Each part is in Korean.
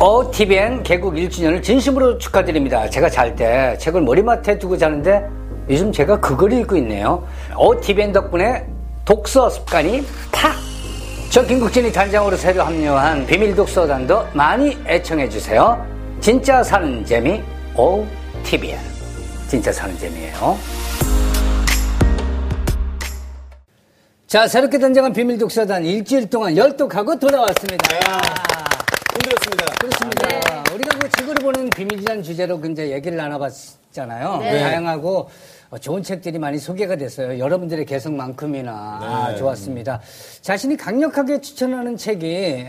OTBN 개국 1주년을 진심으로 축하드립니다. 제가 잘 때 책을 머리맡에 두고 자는데 요즘 제가 그걸 읽고 있네요. OTBN 덕분에 독서 습관이 팍! 저 김국진이 단장으로 새로 합류한 비밀 독서단도 많이 애청해주세요. 진짜 사는 재미 OTBN. 진짜 사는 재미예요. 자, 새롭게 단장한 비밀 독서단 일주일 동안 열독하고 돌아왔습니다. 힘들었습니다. 그렇습니다. 우리가 그 책으로 보는 비밀이라는 주제로 이제 얘기를 나눠봤잖아요. 네. 다양하고 어, 좋은 책들이 많이 소개가 됐어요. 여러분들의 개성만큼이나 아, 좋았습니다. 자신이 강력하게 추천하는 책이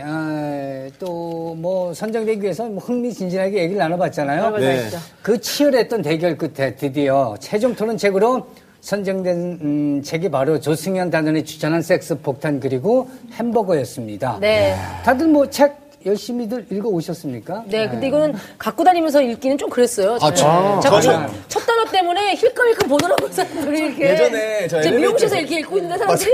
또뭐 선정되기 위해서 뭐 흥미진진하게 얘기를 나눠봤잖아요. 네. 그 치열했던 대결 끝에 드디어 최종 토론 책으로 선정된 음, 책이 바로 조승현 단원이 추천한 섹스 폭탄 그리고 햄버거였습니다. 네. 다들 뭐 책 열심히들 읽어 오셨습니까? 네, 근데 이거는 갖고 다니면서 읽기는 좀 그랬어요. 아. 저- 자꾸 첫, 첫 단어 때문에 힐끔힐끔 보더라고요, 사람들이 이렇게. 예전에 저 미용실에서 이렇게 읽고 있는데 사람들이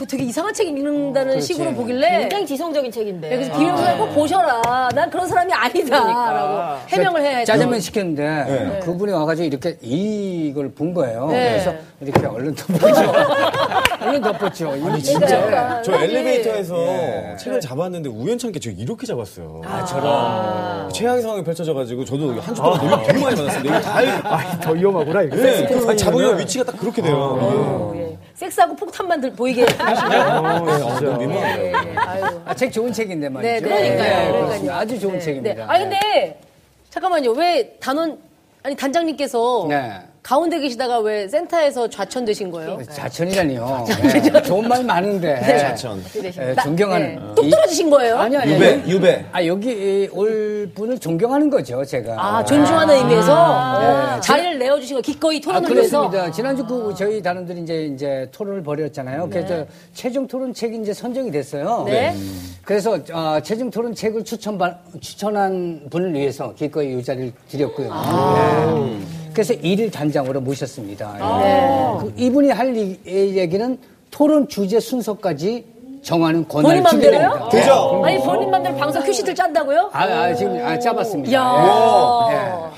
저 되게 이상한 책 읽는다는 식으로 보길래. 굉장히 지성적인 책인데. 네, 그래서 비밀보다 꼭 보셔라. 난 그런 사람이 아니다. 라고 해명을 해야지. 짜장면 시켰는데 그분이 와가지고 이렇게 이걸 본 거예요. 네. 그래서 이렇게 얼른 덮었죠. 얼른 덮었죠. 아니 진짜. 저 엘리베이터에서 예. 책을 잡았는데 우연찮게 저 이렇게 잡았어요. 아, 저런. 최악의 상황이 펼쳐져가지고 저도 한 주 동안 놀림 되게 많이 받았어요. 이거 다 읽... 더 위험하구나 이거. 네, 그 잡으면 위치가 딱 그렇게 돼요. 어, 예. 섹스하고 폭탄만 들, 보이게 하시네. 어, 너무 민망해요. 예, 예. 아유. 아, 책 좋은 책인데 말이죠. 네, 그러니까요. 그렇습니다. 그러니까요. 아주 좋은 네, 책입니다. 네. 아 근데 잠깐만요. 왜 단원 아니 단장님께서 네. 가운데 계시다가 왜 센터에서 좌천 되신 거예요? 자천이라니요. 네. 좋은 말 많은데. 자천. 네, 존경하는. 네. 뚝 떨어지신 거예요? 아니, 아니. 유배, 유배. 아, 여기 올 분을 존경하는 거죠, 제가. 아, 존중하는 의미에서 어, 네. 자리를 내어주신 거 기꺼이 아, 토론을 위해서. 그렇습니다. 지난주 그 저희 단원들이 이제 이제 토론을 벌였잖아요. 그래서 최종 토론 책이 이제 선정이 됐어요. 네. 그래서 어, 최종 토론 책을 추천 추천한 분을 위해서 기꺼이 이 자리를 드렸고요. 네. 그래서 일일 단장으로 모셨습니다. 예. 그 이분이 할 이- 이 얘기는 토론 주제 순서까지 정하는 권한을 주게? 됩니다. 되죠? 아니 본인 맘대로 방송 큐시트를 짠다고요? 아, 아, 지금 아, 짜봤습니다. 이야.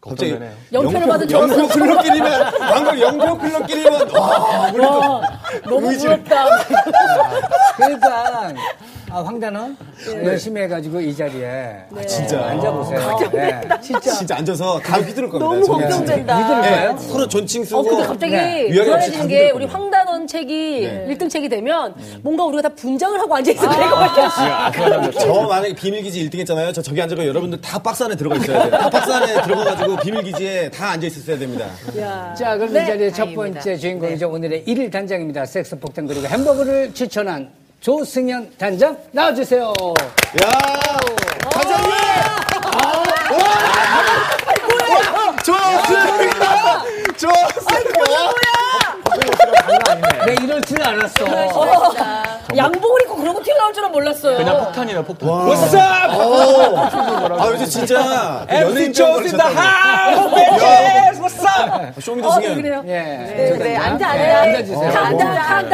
갑자기 영표를 받은 줄 영표 알았어. 클럽끼리만 방금 영표 클럽끼리만 와 우리 너무 부럽다. 그러니까 아, 황단원 열심히 해가지고 이 자리에 진짜. 앉아보세요. 네. 진짜 진짜 앉아서 다 휘두를 겁니다. 너무 저는. 걱정된다. 믿을까요? 네, 서로 존칭 쓰고 어, 근데 갑자기 네. 불안해지는 다게 우리. 황단원 책이 네. 일 1등 책이 되면 뭔가 우리가 다 분장을 하고 앉아있을 때가 같아요. 저 만약에 비밀기지 1등 했잖아요. 저 저기 앉아서 여러분들 다 박스 안에 들어가 있어야 돼요. 다 박스 안에 들어가가지고 비밀기지에 다 앉아 있었어야 됩니다. 자, 그럼 네, 이 자리에 첫. 번째 주인공이죠. 오늘의 일일 단장입니다. 섹스 폭탄 그리고 햄버거를 추천한 조승현 단장 나와주세요. 야 단장님! 와! 좋았습니다! 좋았습니다! 내 이럴 줄 알았어. 양복을 입고 그러고 튀어나올 줄은 몰랐어요. 그냥 폭탄이네 폭탄. What's up? 아, 요새 진짜 그 연예인 배우로 쳤다네. 쇼미더 어, 승현. 그래요. 예. 네, 네, 앉아, 네, 앉아. 앉아주세요. Calm down,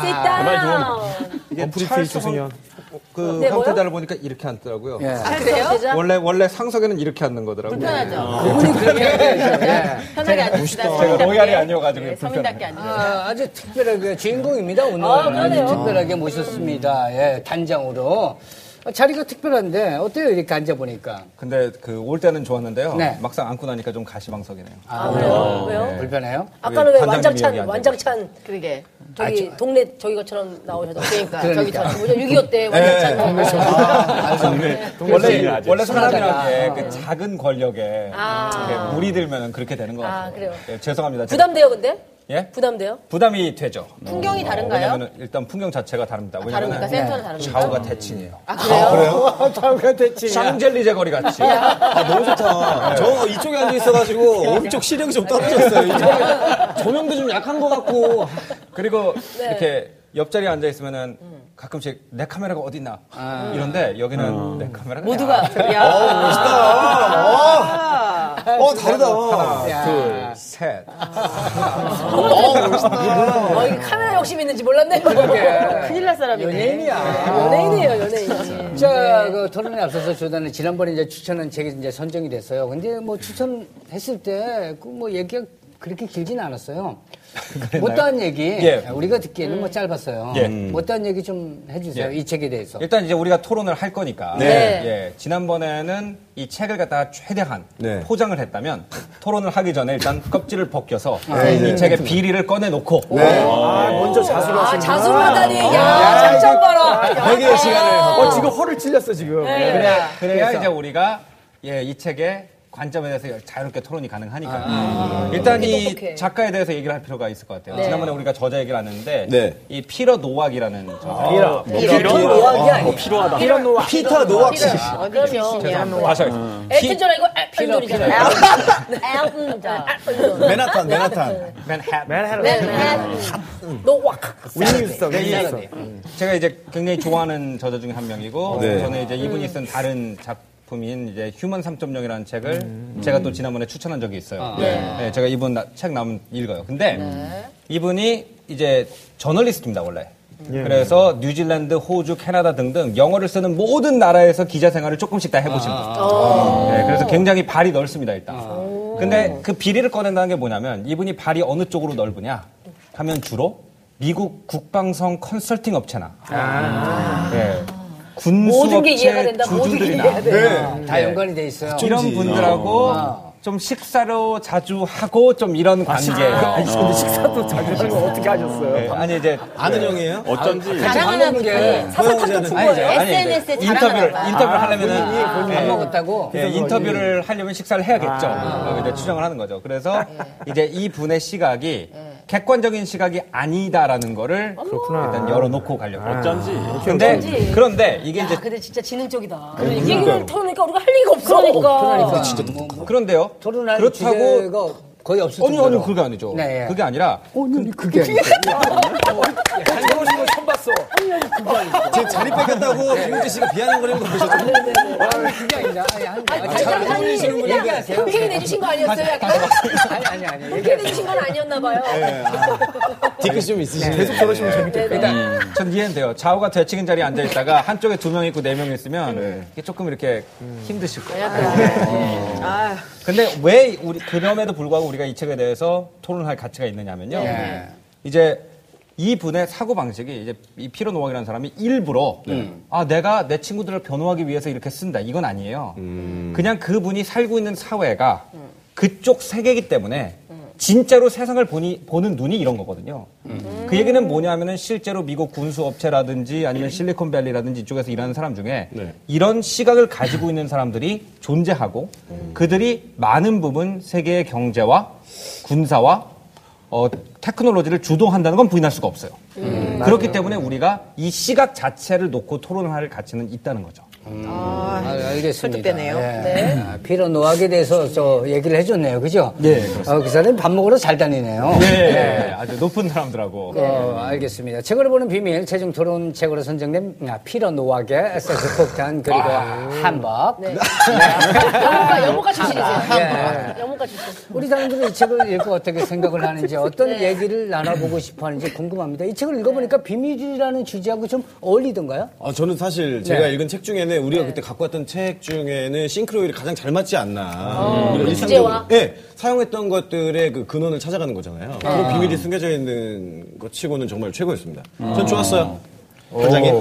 sit down. 이게 찰스 조승현. 그 네? 황태자를 보니까 이렇게 앉더라고요. 예. 아, 그래요? 원래 원래 상석에는 이렇게 앉는 거더라고요. 그분이 그렇게 얘기하죠. 예. 편하게 앉읍시다. 제가 로얄이 아니어가지고 네, 서민답게 앉으세요. 아, 아주 특별하게 주인공입니다 오늘 아. 아주 특별하게 모셨습니다 예 단장으로 아, 자리가 특별한데 어때요 이렇게 앉아 보니까 근데 그 올 때는 좋았는데요. 네. 막상 앉고 나니까 좀 가시방석이네요. 아, 왜요? 왜요? 불편해요? 아까는 왜 단장님이 완장찬, 앉아 완장찬, 그러게. 저기 동네 저기 것처럼 나오셔서. 그러니까. 저기처럼. 뭐죠? 6.25 때 완장찬. 원래 원래 사람이란. 게그 작은 권력에 이렇게 물이 들면 그렇게 되는 것 같아요. 아, 그래요? 예, 죄송합니다. 제가- 부담돼요, 근데? 예? 부담돼요? 부담이 되죠. 풍경이 다른가요? 왜냐면 일단 풍경 자체가 다릅니다. 다릅니까? 왜냐면 센터는 다릅니까? 좌우가 대칭이에요. 아, 그래요? 좌우가 대칭 샹젤리제 거리 같이. 아, 너무 좋다. 저 이쪽에 앉아 있어가지고 오른쪽 시력이 좀 떨어졌어요. 이쪽에 조명도 좀 약한 것 같고. 그리고 네. 이렇게 옆자리에 앉아 있으면은 가끔 씩 내 카메라가 어디 있나 이런데 여기는 내 카메라가 모두가. 야. 야. 어, 다르다. 하나, 둘, 셋. 어, 이 카메라 욕심 있는지 몰랐네. 큰일 날 사람이네. 연예인이야. 연예인이에요, 연예인. 자, 그 토론에 앞서서 조단은 지난번에 이제 추천한 책이 이제 선정이 됐어요. 근데 뭐 추천했을 때 그 뭐 얘기가 그렇게 길지는 않았어요. 못다한 얘기 예. 우리가 듣기에는 뭐 짧았어요. 예. 못다한 얘기 좀 해주세요. 예. 이 책에 대해서. 일단 이제 우리가 토론을 할 거니까. 네. 예. 지난번에는 이 책을 갖다가 최대한 네. 포장을 했다면 토론을 하기 전에 일단 껍질을 벗겨서 이 책의 비리를 꺼내놓고 아, 먼저 자수를 아, 하시는 자수하다니. 야, 장점 봐라. 회개의 시간을 어, 지금 허를 찔렸어, 지금. 그래야, 그래야 그래서. 이제 우리가 예, 이 책의 관점에 대해서 자유롭게 토론이 가능하니까. 일단 이 똑똑해. 작가에 대해서 얘기를 할 필요가 있을 것 같아요. 네. 지난번에 우리가 저자 얘기를 안 했는데 네. 이 피러 노악이라는 저자. 피라. 노악이 아니야. 필요하다. 피터 노악 씨. 어디 출신이야? 다시 하겠습니다. 엘튼 존 아니고 엘튼 존이잖아요. 엘튼 존. 맨하탄, 맨하탄. 맨하- 맨해라. 노악. 윈스턴, 네, 이- 윈스턴. 제가 이제 굉장히 좋아하는 저자 중에 한 명이고 네. 저는 이제 이분이 쓴 다른 작품 인 이제 휴먼 3.0이라는 책을 제가 또 지난번에 추천한 적이 있어요. 네, 제가 이분 나- 책 나오면 읽어요. 근데 이분이 이제 저널리스트입니다 원래. 그래서 뉴질랜드, 호주, 캐나다 등등 영어를 쓰는 모든 나라에서 기자 생활을 조금씩 다 해보신 분. 네, 그래서 굉장히 발이 넓습니다 일단. 근데 그 비리를 꺼낸다는 게 뭐냐면 이분이 발이 어느 쪽으로 넓으냐 하면 주로 미국 국방성 컨설팅 업체나 네, 모든 게 이해가 된다. 모든 게 주주들이나 이해가 된다. 다 연관이 돼 있어요. 이런 분들하고 좀 식사로 자주 하고 좀 이런 관계. 아니, 근데 식사도 자주 하는 거 어떻게 하셨어요? 네, 아니 이제 아는 형이에요? 어쩐지. 이제, 거예요. 아니, 이제 SNS에 인터뷰를 인터뷰를 하려면은 밥 네, 먹었다고. 예, 인터뷰를 하려면 식사를 해야겠죠. 어, 이제 추정을 하는 거죠. 그래서 이제 이 분의 시각이 객관적인 시각이 아니다라는 거를 일단 열어놓고 가려고. 어쩐지. 근데 어쩐지. 그런데 이게 야, 이제 근데 진짜 지능적이다. 이 얘기를 털으니까 우리가 할 얘기가 없어. 그러니까. 뭐, 그런데요. 토론할 그렇다고 주제가 거의 없을 아니. 아니 그게 아니죠. 네, 예. 그게 아니라 오늘 그게 아니죠. 봤어. 지금 자리 뺏겼다고 김우재 씨가 비아냥거리는 거 보셨죠? 그게 아니라 아니 한 아니, 자장하시는 분이 얘기하세요. 흔쾌히 내주신 거 아니었어요? 약간? 아니 아니 아니. 흔쾌히 내주신 건 아니었나 봐요. 뒤끝이 좀 있으시네. 계속 저러시면 재밌겠다. 일단 전 이해는 돼요. 좌우가 되치긴 자리에 앉아 있다가 한쪽에 두 명 있고 네 명 있으면 이게 조금 이렇게 힘드실 거예요. 네. 근데 왜 우리 그럼에도 불구하고 우리가 이 책에 대해서 토론할 가치가 있느냐면요. 예. 이제 이 분의 사고 방식이 이제 이 피로 노악이라는 사람이 일부러 아 내가 내 친구들을 변호하기 위해서 이렇게 쓴다. 이건 아니에요. 그냥 그 분이 살고 있는 사회가 그쪽 세계이기 때문에 진짜로 세상을 보니, 보는 눈이 이런 거거든요. 그 얘기는 뭐냐면은 실제로 미국 군수 업체라든지 아니면 실리콘밸리라든지 이쪽에서 일하는 사람 중에 이런 시각을 가지고 있는 사람들이 존재하고 그들이 많은 부분 세계의 경제와 군사와 어, 테크놀로지를 주도한다는 건 부인할 수가 없어요. 그렇기 때문에 우리가 이 시각 자체를 놓고 토론할 가치는 있다는 거죠. 아, 알겠습니다. 설득되네요. 예. 아, 피로 노악에 대해서 저 얘기를 해줬네요. 그죠? 네. 어, 그 사람이 밥 먹으러 잘 다니네요. 네, 아주 높은 사람들하고. 어, 알겠습니다. 책으로 보는 비밀, 최종 토론 책으로 선정된 아, 피로 노악의 섹스 폭탄, 그리고 한법. 네. 영문과, 영문과 출신이세요. 예. 영문과 출신. 우리 사람들은 이 책을 읽고 어떻게 생각을 하는지, 어떤 얘기를 나눠보고 싶어 하는지 궁금합니다. 이 책을 읽어보니까 비밀이라는 주제하고 좀 어울리던가요? 아, 저는 사실 제가 네. 읽은 책 중에는 우리가 그때 갖고 왔던 책 중에는 싱크로율이 가장 잘 맞지 않나. 우리가 그 일상적으로- 주제와? 네, 사용했던 것들의 그 근원을 찾아가는 거잖아요. 그런 비밀이 숨겨져 있는 것 치고는 정말 최고였습니다. 전 좋았어요. 관장님.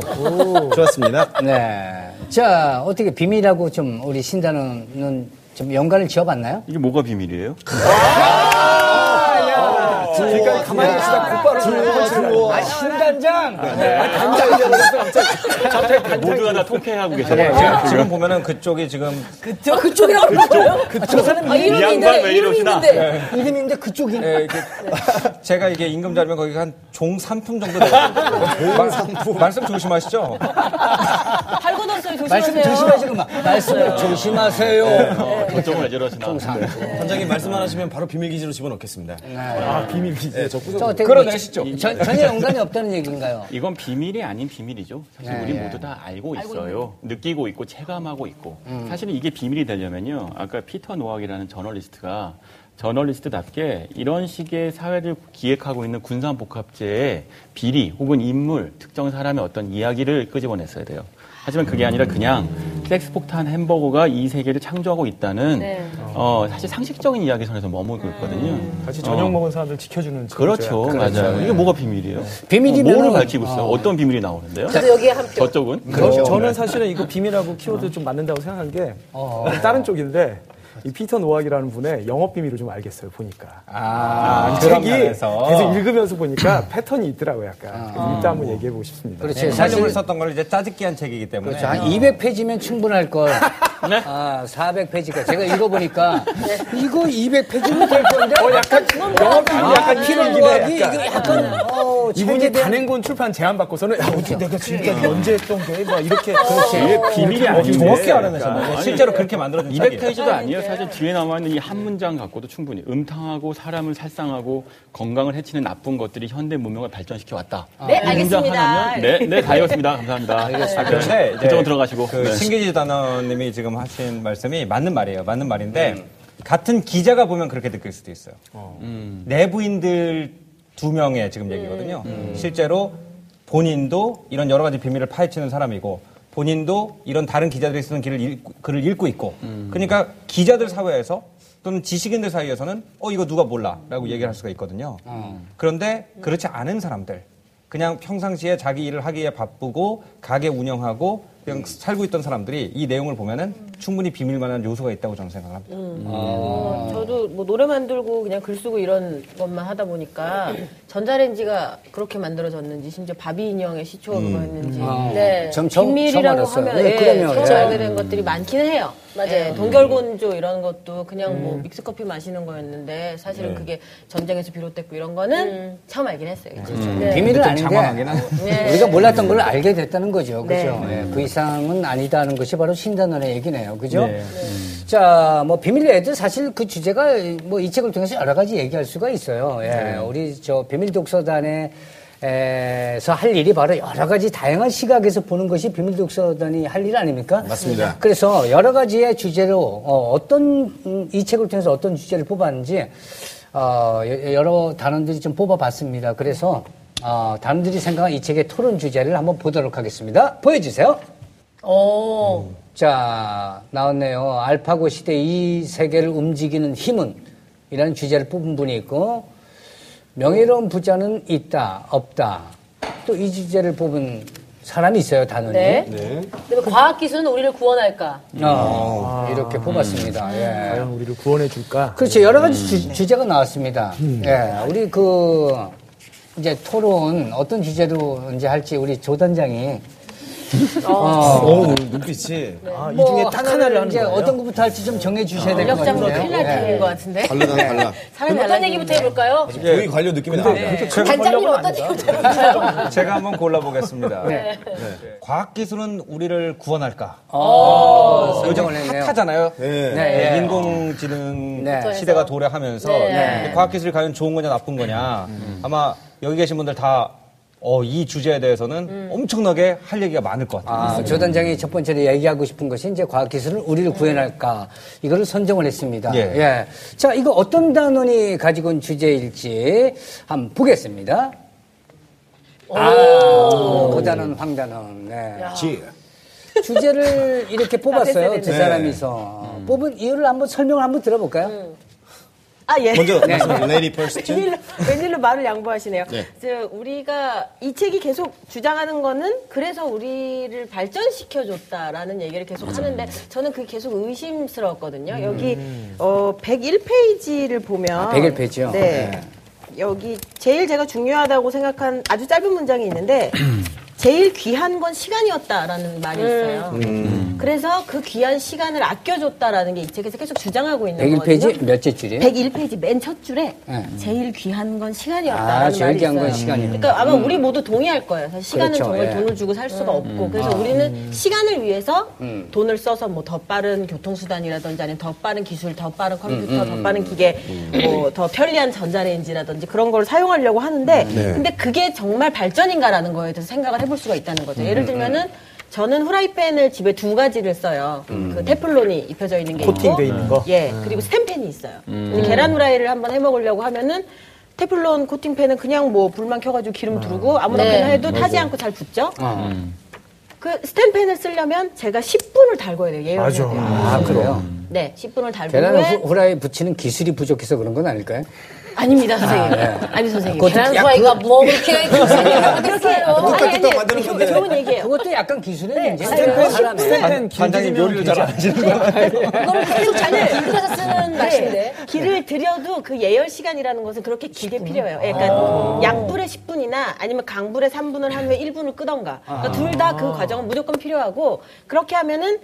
좋았습니다. 네. 자, 어떻게 비밀하고 좀 우리 신단원은 좀 연관을 지어봤나요? 이게 뭐가 비밀이에요? 그러니까 가만히 계시다 곧바로 아, 신단장! 모두가 다 통쾌하고 계세요. 네, 지금, 지금 보면은 그쪽이 지금 저 그쪽이라고 그러요 그쪽 사람 아, 이 이름인데? 이름인데. 이름인데 그쪽이네. 제가 이게 임금 자리면 거기 한종 3품 정도 돼요. 마- 말씀 조심하시죠. 뻗었어요. 말씀 조심하세요. 조심하시고 막 말씀을 조심하세요. 걱정을 왜 저러시나. 단장님 말씀만 하시면 바로 비밀 기지로 집어넣겠습니다. 아, 비밀 기지. 네, 저 구석. 뭐 전- 전혀 연관이 없다는 얘기인가요? 이건 비밀이 아닌 비밀이죠. 사실 네, 우리 네. 모두 다 알고 있어요. 느끼고 있고 체감하고 있고. 음. 사실은 이게 비밀이 되려면요. 아까 피터 노악이라는 저널리스트가 저널리스트답게 이런 식의 사회를 기획하고 있는 군산복합제의 비리 혹은 인물, 특정 사람의 어떤 이야기를 끄집어냈어야 돼요. 하지만 그게 아니라 그냥 섹스폭탄 햄버거가 이 세계를 창조하고 있다는 네. 어, 사실 상식적인 이야기 선에서 머물고 있거든요. 같이 저녁 먹은 사람들 지켜주는 그렇죠, 맞아요. 이게 뭐가 비밀이에요? 비밀이면은- 뭐를 밝히고 있어요? 어 떤 비밀이 나오는데요? 저도 여기에 한 표. 저쪽은? 저, 저는 사실은 이거 비밀하고 키워드 좀 맞는다고 생각한 게 다른 쪽인데 이 피터 노악이라는 분의 영업 비밀을 좀 알겠어요 보니까 아, 이 그런 책이 면에서. 계속 읽으면서 보니까 패턴이 있더라고요 약간 그래서 일단 한번 얘기해 보고 싶습니다 그렇지. 사실 사실 썼던 걸 이제 짜집기 한 책이기 때문에 그렇죠. 한 200페이지면 충분할 걸. 아, 400페이지가. 제가 읽어보니까 이거 200페이지면 될 건데. 어, 약간 영업 비밀 약간 필요한 해, 이거 약간 어, 이분이 단행본 출판 제안 받고서는 야 어떻게 내가 지금까지 연재했던 게 막 이렇게 이게 비밀이 아닌데. 정확히 알아내셨네 실제로 그렇게 만들어진 책이에요. 200페이지도 아니에요. 사실 뒤에 남아 있는 이 한 문장 갖고도 충분히 음탕하고 사람을 살상하고 건강을 해치는 나쁜 것들이 현대 문명을 발전시켜 왔다. 네, 이 문장 알겠습니다. 하나면 네, 네, 다 읽었습니다. 감사합니다. 알겠습니다. 그런데 이제 그쪽으로 들어가시고. 그 네. 신기지 단원님이 지금 하신 말씀이 맞는 말이에요. 맞는 말인데 같은 기자가 보면 그렇게 느낄 수도 있어요. 내부인들 두 명의 지금 얘기거든요. 실제로 본인도 이런 여러 가지 비밀을 파헤치는 사람이고 본인도 이런 다른 기자들이 쓰는 글을 읽고, 글을 읽고 있고. 그러니까 기자들 사회에서 또는 지식인들 사이에서는 어 이거 누가 몰라라고 얘기를 할 수가 있거든요. 그런데 그렇지 않은 사람들. 그냥 평상시에 자기 일을 하기에 바쁘고 가게 운영하고 그냥 살고 있던 사람들이 이 내용을 보면은 충분히 비밀만한 요소가 있다고 저는 생각을 합니다. 어, 저도 뭐 노래 만들고 그냥 글 쓰고 이런 것만 하다 보니까 전자레인지가 그렇게 만들어졌는지 심지어 바비 인형의 시초가 그거였는지 네. 전 처음- 처음 비밀이라고. 하면 네, 예, 그러면, 처음 예. 알게 된 것들이 많긴 해요. 맞아요. 예, 동결곤조 이런 것도 그냥 뭐 믹스커피 마시는 거였는데 사실은 그게 전쟁에서 비롯됐고 이런 거는 처음 알긴 했어요. 네. 비밀은 좀 장황하긴 아닌데 하네. 우리가 몰랐던 걸 알게 됐다는 거죠. 네. 그죠? 예, 그 이상은 아니다는 것이 바로 신단원의 얘기네요. 그죠? 자, 뭐 비밀 애들 사실 그 주제가 뭐 이 책을 통해서 여러 가지 얘기할 수가 있어요. 예, 우리 저 비밀 독서단에 에서 할 일이 바로 여러 가지 다양한 시각에서 보는 것이 비밀 독서단이 할 일 아닙니까? 맞습니다. 그래서 여러 가지의 주제로 어, 떤이 책을 통해서 어떤 주제를 뽑았는지 어, 여- 여러 단원들이 좀 뽑아봤습니다. 그래서 어, 단원들이 생각한 이 책의 토론 주제를 한번 보도록 하겠습니다. 보여주세요. 어. 자 나왔네요. 알파고 시대 이 세계를 움직이는 힘은 이라는 주제를 뽑은 분이 있고 명예로운 부자는 있다 없다 또 이 주제를 뽑은 사람이 있어요 단원이. 네. 그다음에 과학 기술은 우리를 구원할까? 어, 이렇게 뽑았습니다. 예. 과연 우리를 구원해 줄까 그렇죠. 여러 가지 주, 제가 나왔습니다. 예. 우리 그, 이제 토론 어떤 주제로 이제 할지 우리 조 단장이. 어, 오, 눈빛이. 아, 이뭐 중에 딱 하나를 하는 이제 거예요 어떤 것부터 할지 좀 정해 주셔야 될것 권력장도 같아요. 큰일 날 예. 타임인 것 같은데. 달라, 달라. 사람이 어떤. 얘기부터 해볼까요? 고위 관료 느낌이 납니다. 단장님 어떤 얘기부터 해볼까요? 제가 한번 골라보겠습니다. 네. 과학기술은 우리를 구원할까? 어, 요즘 선정을 했네요. 핫하잖아요. 네. 네, 네, 예. 인공지능 네. 시대가 도래하면서 네. 과학기술이 과연 좋은 거냐 나쁜 거냐 아마 여기 계신 분들 다 어, 이 주제에 대해서는 엄청나게 할 얘기가 많을 것 같아요. 아, 조 단장이 첫 번째로 얘기하고 싶은 것이 이제 과학기술은 우리를 구현할까 이거를 선정을 했습니다. 예. 자, 이거 어떤 단원이 가지고 온 주제일지 한번 보겠습니다. 아, 고단원, 황단원. 네. 지. 주제를 이렇게 뽑았어요. 두 사람이서. 뽑은 이유를 한번 설명을 한번 들어볼까요? 아, 예. 먼저 말씀하세요. lady first. 웬일로, 웬일로 말을 양보하시네요. 네. 저 우리가 이 책이 계속 주장하는 거는 그래서 우리를 발전시켜줬다라는 얘기를 계속 하는데 저는 그게 계속 의심스러웠거든요. 여기 어, 101페이지를 보면 아, 101페이지요? 네. 네. 여기 제일 제가 중요하다고 생각한 아주 짧은 문장이 있는데 제일 귀한 건 시간이었다라는 말이 있어요. 그래서 그 귀한 시간을 아껴줬다라는 게 이 책에서 계속 주장하고 있는 거거든요. 101페이지 몇째 줄이에요? 101페이지 맨 첫 줄에 네. 제일 귀한 건 아, 시간이었다라는 제일 말이 귀한 있어요. 건 시간이요. 그러니까 아마 우리 모두 동의할 거예요. 사실 시간은 그렇죠, 정말 예. 음. 돈을 주고 살 수가 없고 그래서 아. 우리는 시간을 위해서 돈을 써서 뭐 더 빠른 교통수단이라든지 아니면 더 빠른 기술, 더 빠른 컴퓨터, 음, 더 빠른 기계, 뭐 더 편리한 전자레인지라든지 그런 걸 사용하려고 하는데 네. 근데 그게 정말 발전인가라는 거에 대해서 생각을 해볼 수가 있다는 거죠. 음, 예를 들면은 저는 후라이팬을 집에 두 가지를 써요. 음. 그 테플론이 입혀져 있는 게 있고 코팅돼 있는 거. 예, 그리고 스텐팬이 있어요. 근데 계란 후라이를 한번 해 먹으려고 하면은 테플론 코팅팬은 그냥 뭐 불만 켜가지고 기름 두르고 아무나 네. 나 해도 타지 않고 잘 붙죠. 어. 그 스텐팬을 쓰려면 제가 10분을 달궈야 돼요. 예열해야 맞아. 돼요. 아, 그래요? 네, 10분을 달군 계란 후라이 붙이는 기술이 부족해서 그런 건 아닐까요? 아닙니다, 선생님. 아, 네. 아니 선생님. 그것도 계란 야, 후라이가 뭐 그렇게 그렇게 뚝딱뚝딱 아니, 아니, 만드는 조- 건데. 좋은 얘기예요. 그것도 약간 기술의 네. 사람의. 스텐 반장님 요리를 잘안 하시는 그거는 계속 잔을 들여서 쓰는 맛인데. 네. 길을 들여도 그 예열 시간이라는 것은 그렇게 길게 필요해요. 예, 그러니까 약불에 10분이나 아니면 강불에 3분을 한 후에 1분을 끄던가. 그러니까 둘 다 그 과정은 무조건 필요하고 그렇게 하면은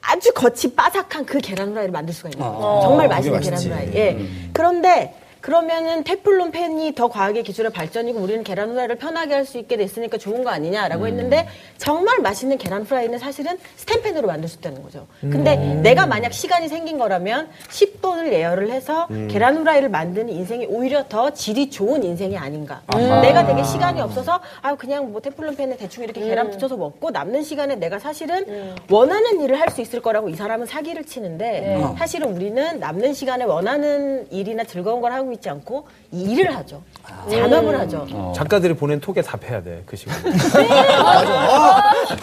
아주 겉이 바삭한 그 계란 후라이를 만들 수가 있는 거죠. 정말 맛있는 계란 후라이. 예. 그런데 그러면은 테플론 팬이 더 과학의 기술의 발전이고 우리는 계란 후라이를 편하게 할 수 있게 됐으니까 좋은 거 아니냐라고 했는데 정말 맛있는 계란 후라이는 사실은 스텐팬으로 만들 수 있다는 거죠. 근데 내가 만약 시간이 생긴 거라면 10분을 예열을 해서 계란 후라이를 만드는 인생이 오히려 더 질이 좋은 인생이 아닌가. 내가 되게 시간이 없어서 아 그냥 뭐 테플론 팬에 대충 이렇게 계란 붙여서 먹고 남는 시간에 내가 사실은 원하는 일을 할 수 있을 거라고 이 사람은 사기를 치는데 사실은 우리는 남는 시간에 원하는 일이나 즐거운 걸 하고 있지 않고 이 일을 하죠. 잔업을 하죠. 작가들이 보낸 톡에 답해야 돼, 그 시간.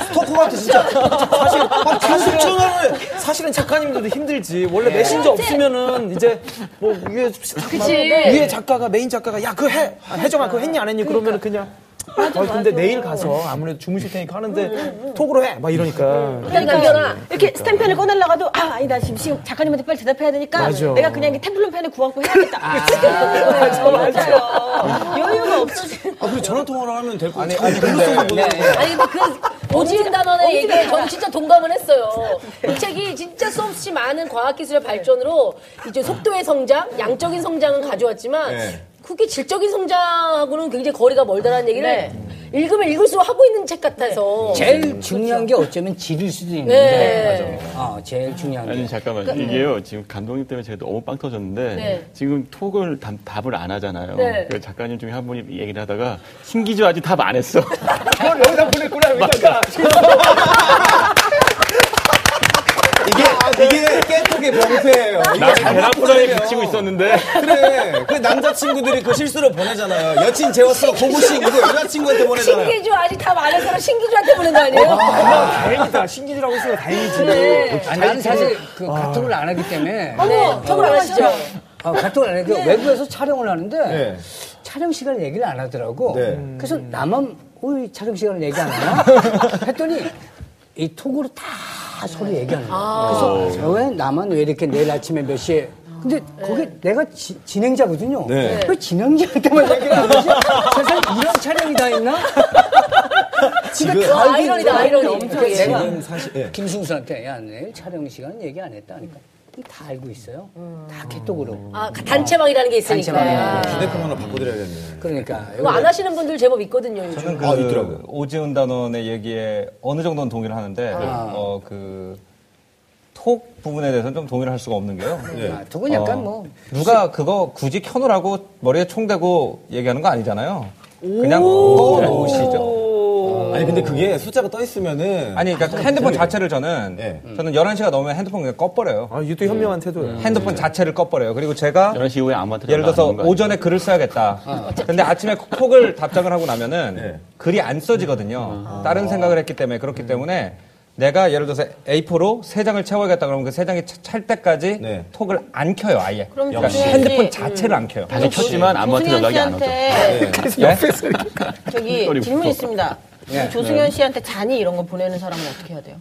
스토커 같아, 진짜. 사실, 사실은, 사실은 작가님들도 힘들지. 원래 메신저 없으면은 이제 뭐 위에, 위에 작가가, 메인 작가가 야, 그거 해! 아, 혜정아, 그거 했니, 안 했니? 그러면 은 그냥. 아, 근데 내일 가서 아무래도 주무실 테니까 하는데 톡으로 해! 막 이러니까. 그러니까 이렇게 스텐팬을 꺼내려가도 아 아니다 지금, 지금 작가님한테 빨리 대답해야 되니까 맞아. 내가 그냥 이 테플론 팬을 구하고 해야겠다. 맞아 맞아요. 여유가 없어지는. 아, 그리고 전화통화를 하면 될거 아니, 같아요. 아니, 근데. 아니 근데 그 오지은 단원의 얘기에 저는 진짜 동감을 했어요. 이 책이 진짜 수없이 많은 과학기술의 발전으로 이제 속도의 성장, 양적인 성장은 가져왔지만 네. 그게 질적인 성장하고는 굉장히 거리가 멀다라는 얘기를 네. 읽으면 읽을수록 하고 있는 책 같아서. 제일 중요한 게 어쩌면 질일 수도 있는데. 네. 어, 제일 중요한 게. 아니 잠깐만 이게요 지금 감독님 때문에 제가 너무 빵 터졌는데 네. 지금 톡을 답, 답을 안 하잖아요. 네. 그 작가님 중에 한 분이 얘기를 하다가 신기주 아직 답 안 했어. 그걸 여기다 보냈구나, 여기다가. 이게, 깨톡의 병폐예요. 나 계란 프라이 붙이고 있었는데 그래. 그 남자친구들이 그 실수로 보내잖아요. 여친 재웠어, 고고싱. 이거 여자친구한테 보내잖아요. 신기주 아직 답안 해서 신기주한테 보낸 거 아니에요? 다행이다. 신기주라고 했으면 다행이지. 네. 아니, 나는 사실 그 카톡을 안 하기 때문에. 어머, 톡을 안 하시죠? 아, 카톡을 안 하기 때문에 외부에서 촬영을 하는데. 네. 촬영 시간을 얘기를 안 하더라고. 네. 그래서 나만 왜 촬영 시간을 얘기 안 하나? 했더니 이 톡으로 다 서로 얘기하는 거야. 그래서 왜 나만 왜 이렇게 내일 아침에 몇 시에 근데 거기 내가 지- 진행자거든요. 네. 왜 진행자한테만 얘기를 하는 거지? 세상에 이런 촬영이 다 있나? 지금, 아, 아이러니다, 아이러니. 엄청 내가 지금 사실, 예. 김승수한테 야 내일 촬영 시간 얘기 안 했다 하니까 다 알고 있어요. 다 캐톡으로. 아, 단체방이라는 게 있으니까. 단체방이라는 휴대폰 하나 바꿔드려야겠네. 그러니까 그거 안 하시는 분들 제법 있거든요. 요즘. 저는 그 아, 있더라고요. 오지은 단원의 얘기에 어느 정도는 동의를 하는데 어, 그 톡 부분에 대해서는 좀 동의를 할 수가 없는 게요. 아, 톡은 약간 어, 뭐 누가 그거 굳이 켜놓으라고 머리에 총 대고 얘기하는 거 아니잖아요. 그냥 꺼놓으시죠. 아니, 근데 그게 숫자가 떠 있으면은. 아니, 그러니까 핸드폰 자체를 저는 네. 저는 11시가 넘으면 핸드폰 그냥 꺼버려요. 아, 이것도 현명한 태도야. 핸드폰 자체를 꺼버려요. 그리고 제가 11시 이후에 아무한테나 예를 들어서? 오전에 글을 써야겠다. 근데 아침에 콕을 답장을 하고 나면은 네. 글이 안 써지거든요. 다른 생각을 했기 때문에 그렇기 때문에 내가 예를 들어서 A4로 세 장을 채워야겠다 그러면 그 세 장이 차- 찰 때까지 네. 톡을 안 켜요 아예. 그럼 그러니까 핸드폰 씨, 자체를 안 켜요. 다시 켰지만 아무한테 연락이 안 오죠. 씨한테 예? 저기 질문. 있습니다. 예. 조승현 씨한테 잔이 이런 거 보내는 사람은 어떻게 해야 돼요?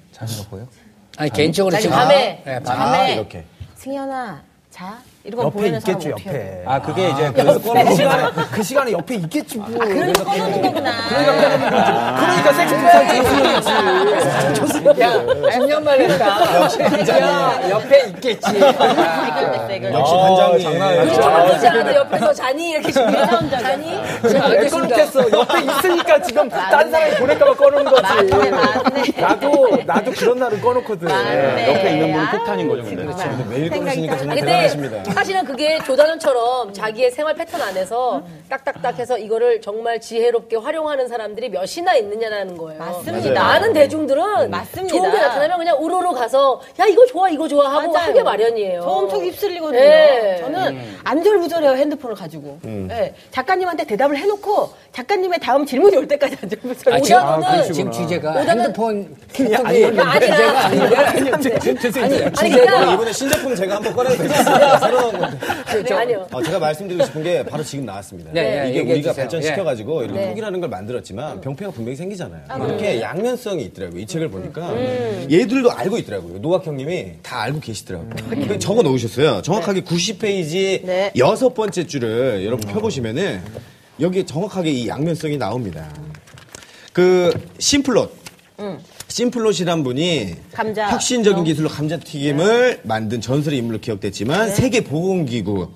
보여? 아니 개인적으로 아니, 지금 밤에. 네, 밤에 밤에 이렇게. 승현아 자 이런 거 옆에 보이는 사람 있겠지 어떻게? 옆에. 아 그게 이제 그 시간에 그 시간에 옆에 있겠지 뭐. 그러니까 꺼놓는 거구나. 그러니까 섹스포탄 조수연이지. 야, 10년 만에 했다. 야, 옆에 있겠지. 해결됐어. 역시 단장님. 우리 정확하지 않아 옆에서 자니 이렇게 준비하면 자니 알겠습니다. 꺼놓겠어. 옆에 있으니까 지금 딴 사람이 보낼까봐 꺼놓은 거지. 맞네, 맞네. 나도 나도 그런 날은 꺼놓거든. 맞네. 옆에 있는 분은 아, 폭탄인 거죠, 근데. 근데 매일 꺼내시니까 아, 정말 근데 대단하십니다. 사실은 그게 조단원처럼 자기의 생활 패턴 안에서 딱딱딱 해서 이거를 정말 지혜롭게 활용하는 사람들이 몇이나 있느냐라는 거예요. 맞습니다. 많은 대중들은 맞습니다. 좋은 게 나타나면 그냥 우르르 가서 야 이거 좋아 이거 좋아 하고 맞아요. 하게 마련이에요. 저 엄청 휩쓸리거든요. 네. 저는 안절부절해요 핸드폰을 가지고. 네. 작가님한테 대답을 해놓고 작가님의 다음 질문이 올 때까지 안절부절. 아, 지금, 오다는 아, 지금 주제가 핸드폰 아니야, 카톡이 아니라 주제가 아닌데 아니 그럼 그러니까 이번에 신제품 제가 한번 꺼내도 되겠습니다. 새로 나온 건데. 네, 아니요. 어, 제가 말씀드리고 싶은 게 바로 지금 나왔습니다. 네, 네, 이게 우리가 주세요. 발전시켜가지고 이렇게 네. 톡이라는 걸 만들었지만 병폐가 분명히 생기잖아요. 이렇게 양면성이 있더라고요. 이 책을 보니까 얘들도 알고 있더라고요. 노학 형님이 다 알고 계시더라고요. 적어 놓으셨어요. 정확하게 90페이지 네. 여섯 번째 줄을 여러분 펴보시면은 여기 정확하게 이 양면성이 나옵니다. 그 심플롯. 심플롯이란 분이 감자. 혁신적인 기술로 감자튀김을 만든 전설의 인물로 기억됐지만 세계보건기구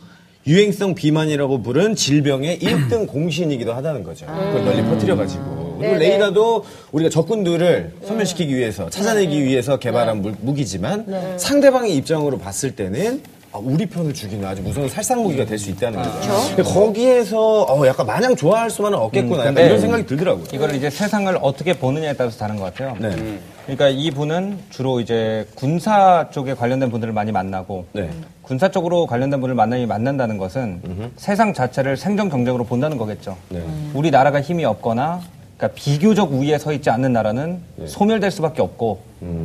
유행성 비만이라고 부른 질병의 1등 공신이기도 하다는 거죠. 그걸 널리 퍼뜨려가지고. 그리고 레이더도 우리가 적군들을 소멸시키기 위해서, 찾아내기 위해서 개발한 무- 무기지만 상대방의 입장으로 봤을 때는 아, 우리 편을 죽이는 아주 무서운 살상무기가 될 수 있다는 거죠. 근데 거기에서 어, 약간 마냥 좋아할 수만은 없겠구나. 약간 근데 이런 생각이 들더라고요. 이거를 이제 세상을 어떻게 보느냐에 따라서 다른 것 같아요. 네. 그러니까 이 분은 주로 이제 군사 쪽에 관련된 분들을 많이 만나고 네. 군사 쪽으로 관련된 분을 만나니 만난다는 것은 세상 자체를 생존 경쟁으로 본다는 거겠죠. 네. 우리 나라가 힘이 없거나 그러니까 비교적 우위에 서 있지 않는 나라는 소멸될 수밖에 없고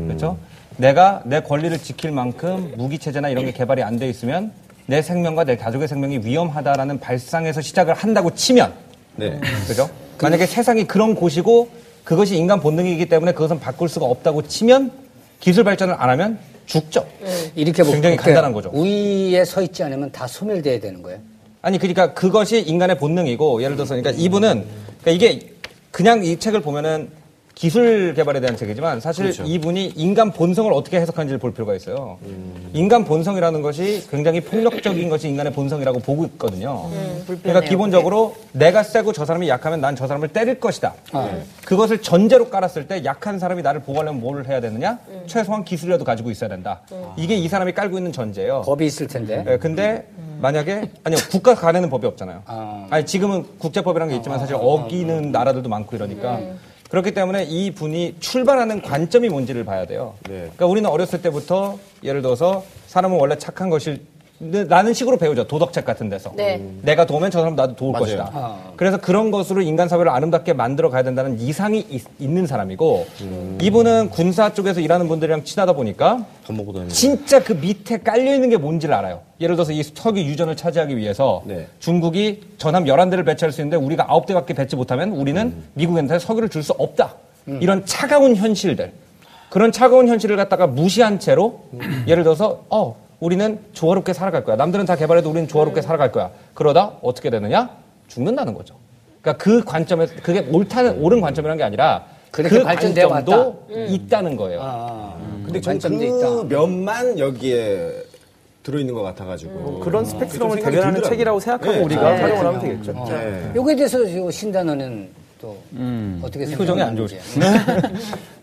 그렇죠. 내가 내 권리를 지킬 만큼 무기 체제나 이런 게 개발이 안 돼 있으면 내 생명과 내 가족의 생명이 위험하다라는 발상에서 시작을 한다고 치면 네. 그죠? 만약에 세상이 그런 곳이고 그것이 인간 본능이기 때문에 그것은 바꿀 수가 없다고 치면 기술 발전을 안 하면 죽죠. 이렇게 보- 굉장히 간단한 거죠. 위에 서 있지 않으면 다 소멸돼야 되는 거예요. 아니 그러니까 그것이 인간의 본능이고 예를 들어서 그러니까 이분은 그러니까 이게 그냥 이 책을 보면은 기술 개발에 대한 책이지만 사실 이분이 인간 본성을 어떻게 해석하는지를 볼 필요가 있어요. 인간 본성이라는 것이 굉장히 폭력적인 것이 인간의 본성이라고 보고 있거든요. 그러니까 기본적으로 내가 세고 저 사람이 약하면 난 저 사람을 때릴 것이다. 그것을 전제로 깔았을 때 약한 사람이 나를 보호하려면 뭘 해야 되느냐? 최소한 기술이라도 가지고 있어야 된다. 이게 이 사람이 깔고 있는 전제예요. 법이 있을 텐데. 예, 근데 만약에 아니요 국가 간에는 법이 없잖아요. 아. 아니 지금은 국제법이라는 게 있지만 사실 어기는 나라들도 많고 이러니까 그렇기 때문에 이 분이 출발하는 관점이 뭔지를 봐야 돼요. 그러니까 우리는 어렸을 때부터 예를 들어서 사람은 원래 착한 것일 라는 식으로 배우죠. 도덕책 같은 데서. 네. 내가 도우면 저 사람 나도 도울 맞아요. 것이다. 그래서 그런 것으로 인간 사회를 아름답게 만들어 가야 된다는 이상이 있, 는 사람이고 이분은 군사 쪽에서 일하는 분들이랑 친하다 보니까 밥 먹고 다니는 진짜 그 밑에 깔려 있는 게 뭔지를 알아요. 예를 들어서 이 석유 유전을 차지하기 위해서 네. 중국이 전함 11대를 배치할 수 있는데 우리가 9대밖에 배치 못하면 우리는 미국한테 석유를 줄 수 없다. 이런 차가운 현실들. 그런 차가운 현실을 갖다가 무시한 채로 예를 들어서 어 우리는 조화롭게 살아갈 거야. 남들은 다 개발해도 우리는 조화롭게 살아갈 거야. 그러다 어떻게 되느냐? 죽는다는 거죠. 그러니까 그 관점에서 그게 옳다는 옳은 관점이라는 게 아니라 그렇게 그 발전되어 관점도 왔다. 있다는 거예요. 아, 근데 전 관점도 그 있다. 면만 여기에 들어있는 것 같아가지고 그런 좀 스펙트럼을 대변하는. 책이라고 생각하고 네. 우리가 네. 활용을 하면 되겠죠. 네. 요거에 대해서 저 신단원은 또 어떻게 생각하는지. 표정이 안 좋으시죠.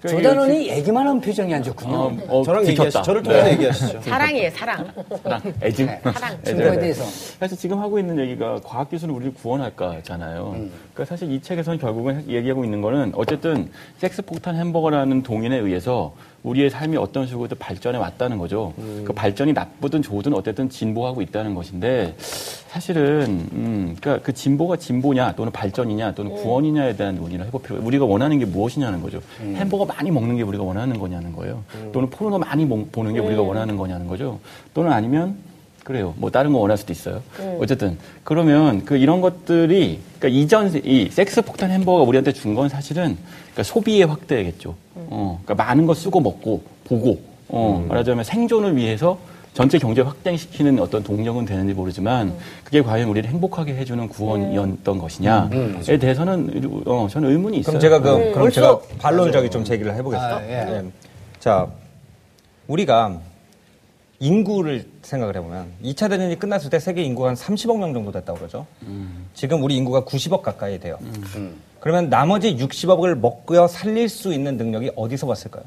조단원이 얘기만 하면 표정이 안 좋군요. 어, 어, 저랑 지켰다. 얘기하시죠. 저를 통해서 얘기하시죠. 사랑이에요, 사랑. 사랑, 애증. 사랑. 친구에 대해서. 사실 지금 하고 있는 얘기가 과학기술은 우리를 구원할까잖아요. 그러니까 사실 이 책에서는 결국은 얘기하고 있는 거는 어쨌든 섹스 폭탄 햄버거라는 동인에 의해서 우리의 삶이 어떤 식으로든 발전해 왔다는 거죠. 그 발전이 나쁘든 좋든 어쨌든 진보하고 있다는 것인데 사실은 음, 그러니까 그 진보가 진보냐 또는 발전이냐 또는 구원이냐에 대한 논의를 해볼 필요가 우리가 원하는 게 무엇이냐는 거죠. 햄버거 많이 먹는 게 우리가 원하는 거냐는 거예요. 또는 포르노 많이 모- 보는 게 우리가 원하는 거냐는 거죠. 또는 아니면 그래요. 뭐 다른 거 원할 수도 있어요. 어쨌든 그러면 그 이런 것들이 그러니까 이전 이 섹스 폭탄 햄버거가 우리한테 준 건 사실은 그러니까 소비의 확대겠죠. 어, 그러니까 많은 거 쓰고 먹고 보고 어, 말하자면 생존을 위해서 전체 경제 확대시키는 어떤 동력은 되는지 모르지만 그게 과연 우리를 행복하게 해주는 구원이었던 것이냐에 대해서는 어, 저는 의문이 있어요. 그럼 제가 그, 음. 그럼 제가 반론을 저기 좀 제기를 해보겠습니다. 아, 예. 예. 자, 우리가 인구를 생각을 해보면 2차 대전이 끝났을 때 세계 인구가 한 30억 명 정도 됐다고 그러죠. 지금 우리 인구가 90억 가까이 돼요. 그러면 나머지 60억을 먹고 살릴 수 있는 능력이 어디서 왔을까요?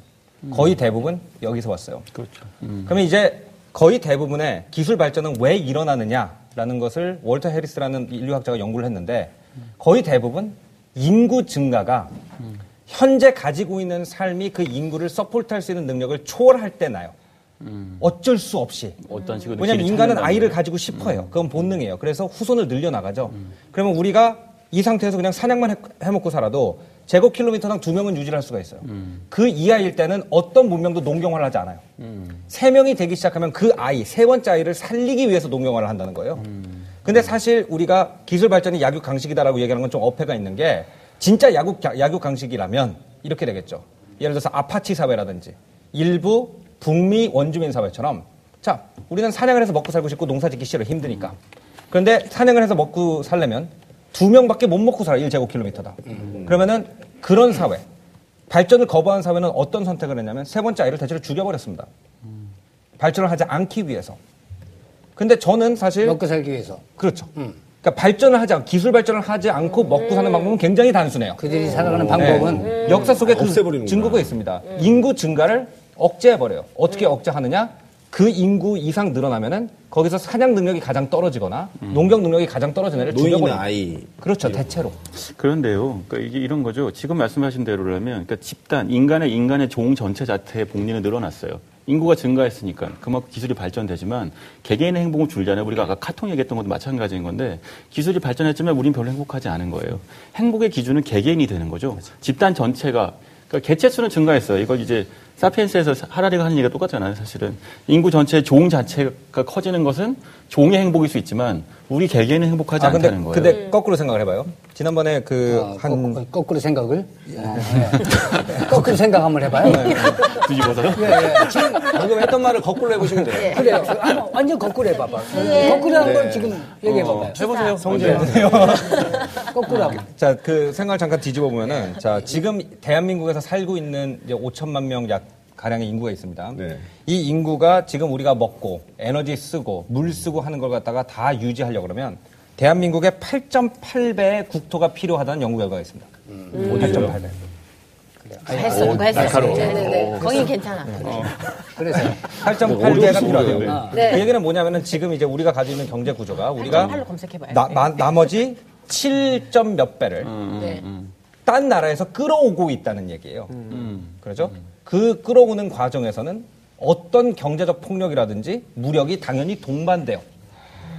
거의 대부분 여기서 왔어요. 그렇죠. 그러면 이제 거의 대부분의 기술 발전은 왜 일어나느냐라는 것을 월터 해리스라는 인류학자가 연구를 했는데 거의 대부분 인구 증가가 현재 가지고 있는 삶이 그 인구를 서포트할 수 있는 능력을 초월할 때 나요. 어쩔 수 없이. 어떤 식으로 왜냐하면 인간은 아이를. 가지고 싶어요. 그건 본능이에요. 그래서 후손을 늘려나가죠. 그러면 우리가 이 상태에서 그냥 사냥만 해- 해먹고 살아도 제곱 킬로미터당 두 명은 유지를 할 수가 있어요. 그 이하일 때는 어떤 문명도 농경화를 하지 않아요. 세 명이 되기 시작하면 그 아이, 세 번째 아이를 살리기 위해서 농경화를 한다는 거예요. 근데 사실 우리가 기술 발전이 약육 강식이다라고 얘기하는 건 좀 어폐가 있는 게 진짜 약육, 약육 강식이라면 이렇게 되겠죠. 예를 들어서 아파치 사회라든지 일부 북미 원주민 사회처럼 자, 우리는 사냥을 해서 먹고 살고 싶고 농사 짓기 싫어 힘드니까. 그런데 사냥을 해서 먹고 살려면 두 명밖에 못 먹고 살아 1제곱킬로미터다. 그러면은 그런 사회 발전을 거부한 사회는 어떤 선택을 했냐면 세 번째 아이를 대체로 죽여버렸습니다. 발전을 하지 않기 위해서. 근데 저는 사실 먹고 살기 위해서. 그렇죠. 그러니까 발전을 하지 않고 기술 발전을 하지 않고 먹고 사는 방법은 굉장히 단순해요. 그들이 살아가는 방법은 네. 역사 속에 그. 증거가 있습니다. 인구 증가를 억제해버려요. 어떻게 억제하느냐? 그 인구 이상 늘어나면은 거기서 사냥 능력이 가장 떨어지거나 농경 능력이 가장 떨어진 애를 노인이나 죽여버려요. 아이. 그렇죠. 대체로. 그런데요, 그러니까 이게 이런 거죠. 지금 말씀하신 대로라면, 그러니까 집단, 인간의 인간의 종 전체 자체의 복리는 늘어났어요. 인구가 증가했으니까 그만큼 기술이 발전되지만 개개인의 행복은 줄잖아요. 우리가 아까 카통 얘기했던 것도 마찬가지인 건데 기술이 발전했지만 우린 별로 행복하지 않은 거예요. 행복의 기준은 개개인이 되는 거죠. 집단 전체가 그러니까 개체 수는 증가했어요. 이걸 이제 사피엔스에서 하라리가 하는 얘기가 똑같잖아요. 사실은 인구 전체의 종 자체가 커지는 것은 종의 행복일 수 있지만 우리 개개인은 행복하지 아 근데 않다는 거예요. 근데 거꾸로 생각을 해봐요. 지난번에 어, 그한 거- 거꾸로 생각을 어, 네. 거꾸로 생각 한번 해봐요. 뒤집어서요? 예, 예. 지금 방금 했던 말을 거꾸로 해보시면 돼요. 그래요. 한번 완전 거꾸로 해봐봐. 거꾸로 한 걸 지금 얘기해봐봐요. 해보세요. 성질. 거꾸로 하고. 자, 그 생각을 잠깐 뒤집어 보면은 자, 지금 대한민국에서 살고 있는 이제 5천만 명 약 가량의 인구가 있습니다. 네. 이 인구가 지금 우리가 먹고 에너지 쓰고 물 쓰고 하는 걸 갖다가 다 유지하려고 그러면 대한민국의 8.8배의 국토가 필요하다는 연구 결과가 있습니다. 8.8배. 했어, 누가 했어. 거긴 괜찮아. 그래서 8.8배가 필요하대요. 네. 그 얘기는 뭐냐면은 지금 이제 우리가 가지고 있는 경제 구조가 우리가 8.8로 검색해봐요. 나, 마- 나머지 7점 몇 배를 네. 딴 나라에서 끌어오고 있다는 얘기예요. 그렇죠? 그 끌어오는 과정에서는 어떤 경제적 폭력이라든지 무력이 당연히 동반돼요.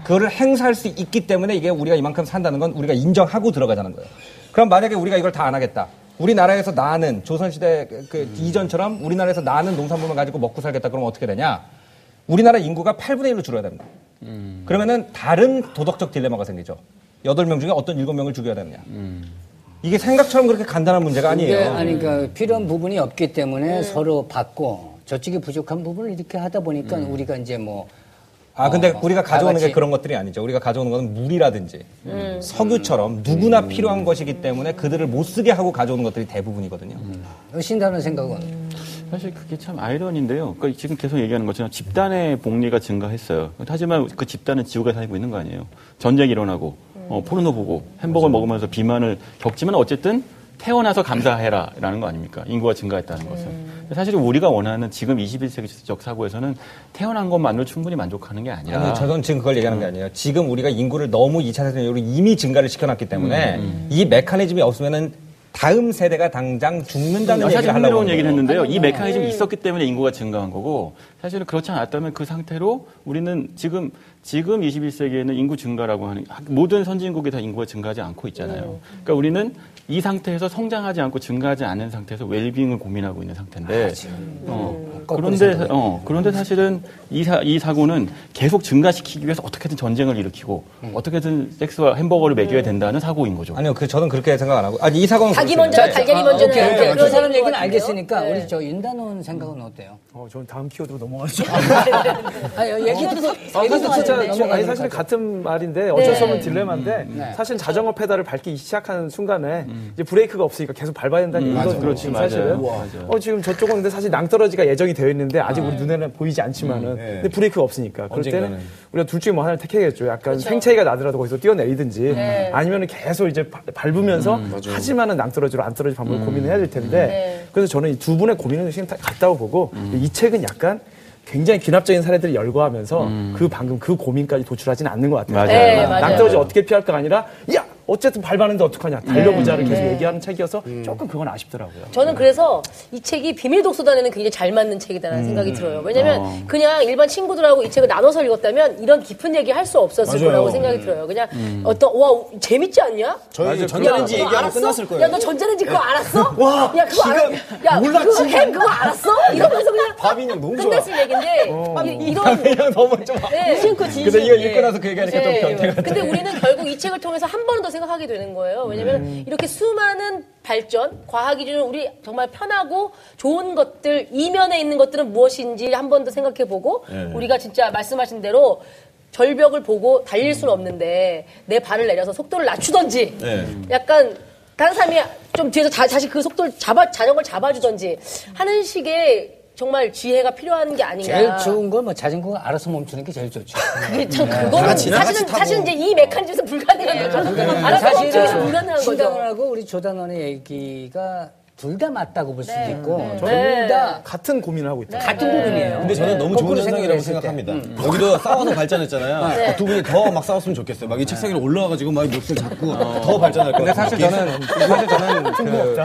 그거를 행사할 수 있기 때문에 이게 우리가 이만큼 산다는 건 우리가 인정하고 들어가자는 거예요. 그럼 만약에 우리가 이걸 다 안 하겠다. 우리나라에서 나는 조선시대 그- 그 이전처럼 우리나라에서 나는 농산물만 가지고 먹고 살겠다. 그러면 어떻게 되냐? 우리나라 인구가 8분의 1로 줄어야 됩니다. 그러면은 다른 도덕적 딜레마가 생기죠. 8명 중에 어떤 7명을 죽여야 되느냐. 이게 생각처럼 그렇게 간단한 문제가 아니에요. 아니 그러니까 필요한 부분이 없기 때문에 서로 받고 저쪽이 부족한 부분을 이렇게 하다 보니까 우리가 이제 뭐 아, 근데 어, 우리가 다 가져오는 게 같이. 그런 것들이 아니죠. 우리가 가져오는 건 물이라든지 석유처럼 누구나 필요한 것이기 때문에 그들을 못 쓰게 하고 가져오는 것들이 대부분이거든요. 의신다는 생각은 사실 그게 참 아이러니인데요. 그러니까 지금 계속 얘기하는 것처럼 집단의 복리가 증가했어요. 하지만 그 집단은 지옥에 살고 있는 거 아니에요. 전쟁이 일어나고 어, 포르노 보고 햄버거 먹으면서 비만을 겪지만 어쨌든 태어나서 감사해라라는 거 아닙니까? 인구가 증가했다는 것은. 근데 사실 우리가 원하는 지금 21세기적 사고에서는 태어난 것만으로 충분히 만족하는 게 아니라 아니, 저는 지금 그걸 얘기하는 게 아니에요. 지금 우리가 인구를 너무 2차 세계적으로 이미 증가를 시켜놨기 때문에 이 메커니즘이 없으면은 다음 세대가 당장 죽는다는 아, 사실 흥미로운 얘기를. 했는데요. 이 메커니즘이 있었기 때문에 인구가 증가한 거고 사실은 그렇지 않았다면 그 상태로 우리는 지금 지금 21세기에는 인구 증가라고 하는 모든 선진국이 다 인구가 증가하지 않고 있잖아요. 그러니까 우리는 이 상태에서 성장하지 않고 증가하지 않는 상태에서 웰빙을 고민하고 있는 상태인데 어, 거꾸로 그런데. 어 그런데 사실은 이, 사, 이 사고는 계속 증가시키기 위해서 어떻게든 전쟁을 일으키고 음. 어떻게든 섹스와 햄버거를 먹여야 된다는 사고인 거죠. 아니요, 그 저는 그렇게 생각 안 하고. 아니 이 사고는 그렇습니다. 먼저나 달걀이 아, 먼저나 오케이, 오케이. 그런 그 사람 얘기는? 알겠으니까 네. 우리 저 윤단원 생각은 어때요? 어, 저는 다음 키워드로 넘어가죠. 아니, 얘기 아, 사실 듣고 진짜 아니 사실. 같은 말인데 어쩔 수 없는 네. 딜레마인데 네. 사실 자전거 페달을 밟기 시작하는 순간에 이제 브레이크가 없으니까 계속 밟아야 된다는 얘기거든요. 그렇지, 지금 맞아요. 사실은. 맞아요. 어 지금 저쪽은 근데 사실 낭떠러지가 예정이 되어 있는데 아직 우리 눈에는 보이지 않지만은 네. 근데 브레이크가 없으니까 그럴 때는 언젠가는. 우리가 둘 중에 뭐 하나를 택해야겠죠. 약간 생차이가 나더라도 거기서 뛰어내리든지 아니면은 계속 이제 바- 밟으면서 하지만은 낭떠러지로 안 떨어질 방법을 고민을 해야 될 텐데 그래서 저는 이 두 분의 고민은 지금 다 같다고 보고 이 책은 약간 굉장히 귀납적인 사례들을 열거하면서 그 방금 그 고민까지 도출하지는 않는 것 같아요. 맞아요. 네, 맞아요. 낭떠러지 어떻게 피할까가 아니라 야 어쨌든 밟았는데 어떡하냐 달려보자를 계속 얘기하는 책이어서 조금 그건 아쉽더라고요. 저는 그래서 이 책이 비밀 독서단에는 굉장히 잘 맞는 책이다라는 생각이 들어요. 왜냐면 어. 그냥 일반 친구들하고 이 책을 나눠서 읽었다면 이런 깊은 얘기 할 수 없었을 맞아요. 거라고 생각이 들어요. 그냥 어떤 와 재밌지 않냐? 저희 야, 전자레인지 얘기하면 알았어? 끝났을 거예요. 야, 너 전자레인지 그거 알았어? 와, 야, 그거 알아? 야, 몰랐지. 그거 햄 그거 알았어? 이러면서 그냥 밥이 그냥 너무 좋아. 끝냈을 얘기인데 이, 런 그냥 너무 좀. 네. 근데 이거 읽고 나서 그 얘기하니까 좀 네. 변태가. 근데 우리는 결국 이 책을 통해서 한번더 생각하게 되는 거예요. 왜냐면 이렇게 수많은 발전, 과학 기준으로 우리 정말 편하고 좋은 것들, 이면에 있는 것들은 무엇인지 한 번 더 생각해 보고 우리가 진짜 말씀하신 대로 절벽을 보고 달릴 수는 없는데 내 발을 내려서 속도를 낮추던지 네. 약간 다른 사람이 좀 뒤에서 자, 다시 그 속도를 잡아 자전거를 잡아주던지 하는 식의 정말 지혜가 필요한 게 아닌가. 제일 좋은 건 뭐 자전거가 알아서 멈추는 게 제일 좋죠. 그게 참 그거는 지나같이 사실은. 사실은 이제 이 메커니즘에서 불가능한 거죠. 알아서 멈추기는 불가능한 거죠. 신당원하고 우리 조단원의 얘기가 둘 다 맞다고 볼 수도 있고 네. 둘다 같은 고민을 하고 있다. 같은 부분이에요. 근데 저는 너무 좋은 거꾸로 현상이라고 생각했을 때. 생각합니다. 여기도 싸워서 발전했잖아요. 네. 두 분이 더 막 싸웠으면 좋겠어요. 막 이 책상 위로 올라와가지고 막 멱살 잡고 더 발전할 것 근데 같아요. 사실 저는 사실 저는 그,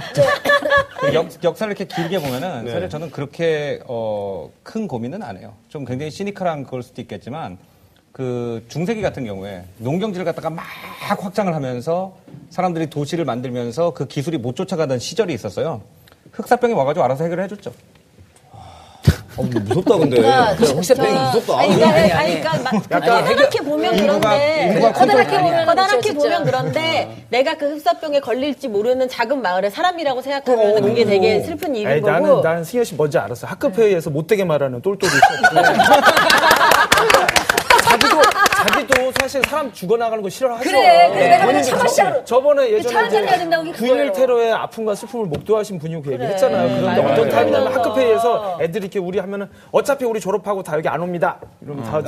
그 역, 역사를 이렇게 길게 보면은 사실 저는 그렇게 어, 큰 고민은 안 해요. 좀 굉장히 시니컬한 걸 수도 있겠지만 그 중세기 같은 경우에 농경지를 갖다가 막 확장을 하면서 사람들이 도시를 만들면서 그 기술이 못 쫓아가던 시절이 있었어요. 흑사병이 와가지고 알아서 해결을 해줬죠. 어, 무섭다 근데. 혹시병이 무섭다. 아니, 그러니까, 아니, 그러니까 막 커다랗게 보면 그런데 인구가 커다랗게 보면 커다랗게 진짜. 보면 그런데 내가 그 흡사병에 걸릴지 모르는 작은 마을의 사람이라고 생각하면 그게 되게 슬픈 일인 에이, 거고 나는 나는 승현 씨 뭔지 알았어. 학급 회의에서 못되게 말하는 똘똘이. 자기도 자기도 사실 사람 죽어나가는 거 싫어하죠. 그래, 그래, 내가 맨날 차마. 저번에 차를 예전에 된다고 그게 9.11 그거예요. 테러의 아픔과 슬픔을 목도하신 분이 그 얘기 했잖아요. 그런데 어떤 타임이냐면 학급 회의에서 애들이 이렇게 우리 하면은 어차피 우리 졸업하고 다 여기 안 옵니다. 이러면 다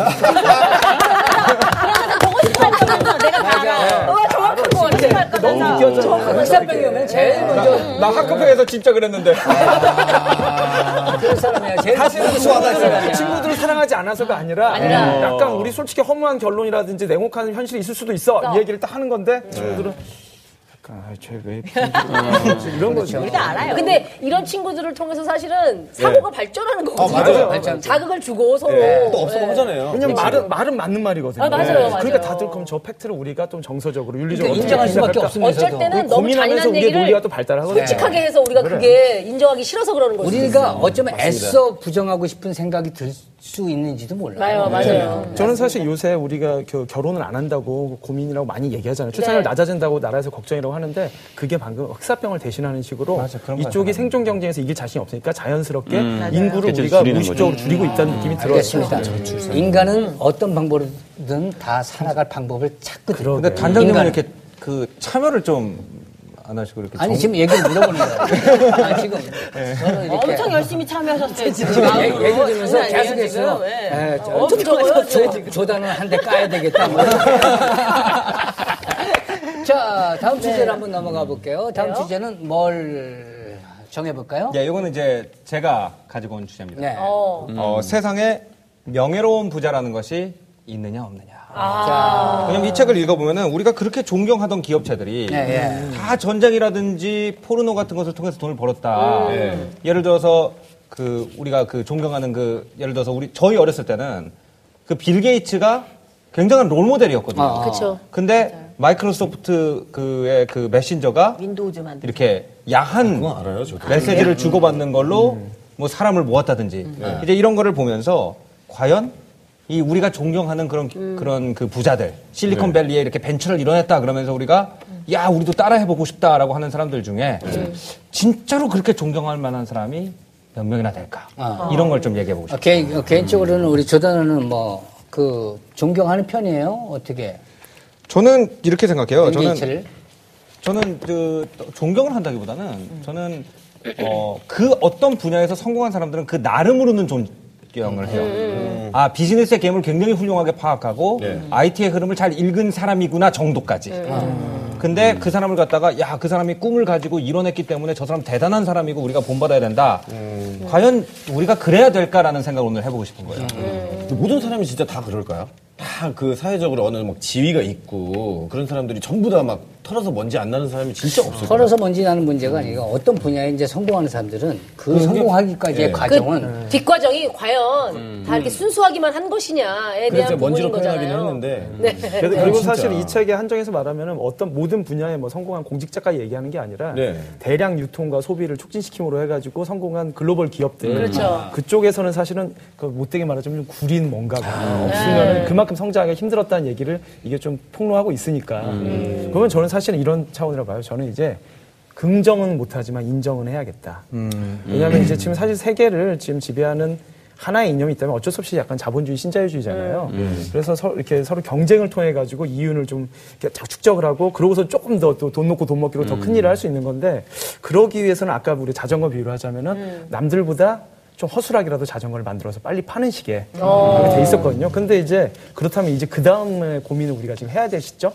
그러면서 보고 싶어 하면서 내가 다 알아. 와, 정확한 거 같아. 너무 웃겨져. 흑사병이 오면 제일 먼저 나 학급회에서 진짜 그랬는데. 그 사람이야. 사실은 친구들을, 수학하잖아요. 친구들을 사랑하지 않아서가 아니라, 약간 우리 솔직히 허무한 결론이라든지 냉혹한 현실이 있을 수도 있어. 이 얘기를 딱 하는 건데 친구들은 약간 아, 쟤왜 이런 거죠. 우리가 알아요. 근데 이런 친구들을 통해서 사실은 사고가 발전하는 거거든요. 맞아요. 발전. 자극을 주고 서로. 또 없어도 하잖아요. 왜냐면 말은 말은 맞는 말이거든요. 아, 맞아요, 맞아요. 그러니까 다들 그럼 저 팩트를 우리가 좀 정서적으로 윤리적으로 그러니까 인정할 수밖에? 없으면서도 어쩔 때는 너무 고민하면서 잔인한 우리의 얘기를 논리가 또 발달하거든요. 솔직하게 해서 우리가 그게 인정하기 싫어서 그러는 거죠. 우리가 어쩌면 애써 부정하고 싶은 생각이 들 수 있는지도 몰라요. 맞아요, 맞아요. 저는 사실 요새 우리가 그 결혼을 안 한다고 고민이라고 많이 얘기하잖아요. 출산율 네. 낮아진다고 나라에서 걱정이라고 하는데 그게 방금 흑사병을 대신하는 식으로 맞아, 이쪽이. 생존 경쟁에서 이길 자신이 없으니까 자연스럽게 음. 인구를 우리가 무의식적으로. 줄이고 있다는 느낌이 들어요. 알겠습니다. 인간은 어떤 방법이든 다 살아갈 방법을 찾거든요. 근데 단장님은. 이렇게 그 참여를 좀 안 하시고 이렇게 아니 정- 지금 얘기를 물어보는 거예요. 아, 지금 저는 이렇게 엄청 열심히 참여하셨어요 지금. 마음으로. 얘기- 들으면서 계속해서. 예. 예, 저- 엄청 좋아요. 조- 조단을 한 대 까야 되겠다. 뭐. 자, 다음 주제로 한번 넘어가 볼게요. 다음 주제는 뭘 정해볼까요? 예, 이거는 이제 제가 가지고 온 주제입니다. 네. 어. 어, 세상에 명예로운 부자라는 것이 있느냐 없느냐. 아. 왜냐면 이 책을 읽어보면은 우리가 그렇게 존경하던 기업체들이 예, 예. 다 전쟁이라든지 포르노 같은 것을 통해서 돈을 벌었다. 음. 예를 들어서 그 우리가 그 존경하는 그 예를 들어서 우리 저희 어렸을 때는 그 빌 게이츠가 굉장한 롤 모델이었거든요. 아, 아. 그쵸. 근데 마이크로소프트 그의 그 메신저가 윈도우즈 만들. 이렇게 야한 그건 알아요. 메시지를 주고받는 걸로 뭐 사람을 모았다든지 네. 이제 이런 거를 보면서 과연 이 우리가 존경하는 그런 그런 그 부자들 실리콘밸리에 이렇게 벤처를 이뤄냈다 그러면서 우리가 야 우리도 따라해보고 싶다라고 하는 사람들 중에 진짜로 그렇게 존경할 만한 사람이 몇 명이나 될까 이런 걸 좀 얘기해보고 싶어요. 아, 개인, 어, 개인적으로는 우리 조단은 뭐, 그, 존경하는 편이에요? 어떻게? 저는 이렇게 생각해요. 저는 MBH를? 저는 그 존경을 한다기보다는 저는 어, 그 어떤 분야에서 성공한 사람들은 그 나름으로는 존 경을 해요. 아 비즈니스의 게임을 굉장히 훌륭하게 파악하고 네. IT의 흐름을 잘 읽은 사람이구나 정도까지. 근데 그 사람을 갖다가 야 그 사람이 꿈을 가지고 이뤄냈기 때문에 저 사람 대단한 사람이고 우리가 본받아야 된다. 과연 우리가 그래야 될까라는 생각을 오늘 해보고 싶은 거예요. 근데 모든 사람이 진짜 다 그럴까요? 다 그 사회적으로 어느 막 지위가 있고 그런 사람들이 전부 다 막 털어서 먼지 안 나는 사람이 진짜 없어요. 털어서 먼지 나는 문제가 아니고 어떤 분야에 이제 성공하는 사람들은 그 성공하기까지의 예. 과정은 그 뒷과정이 과연 다 이렇게 순수하기만 한 것이냐에 그래서 대한 부분인 먼지로 표현하긴 거잖아요. 했는데 네. 그래도 그리고 진짜. 사실 이 책에 한정해서 말하면 어떤 모든 분야에 뭐 성공한 공직자까지 얘기하는 게 아니라 네. 대량 유통과 소비를 촉진시킴으로 해가지고 성공한 글로벌 기업들 그렇죠. 그쪽에서는 사실은 그 못되게 말하자면 좀 구린 뭔가가 네. 없으면 그만큼 성장하기 힘들었다는 얘기를 이게 좀 폭로하고 있으니까 그러면 저는 사실은 이런 차원이라고 봐요. 저는 이제 긍정은 못하지만 인정은 해야겠다. 왜냐하면 이제 지금 사실 세계를 지금 지배하는 하나의 이념이 있다면 어쩔 수 없이 약간 자본주의 신자유주의잖아요. 그래서 서, 이렇게 서로 경쟁을 통해 가지고 이윤을 좀 축적을 하고 그러고서 조금 더돈 놓고 돈 먹기로 더큰 일을 할 수 있는 건데 그러기 위해서는 아까 우리 자전거 비유를 하자면은 남들보다 좀 허술하게라도 자전거를 만들어서 빨리 파는 식의 그렇게 돼 있었거든요. 근데 이제 그렇다면 이제 그 다음에 고민을 우리가 지금 해야 될 시점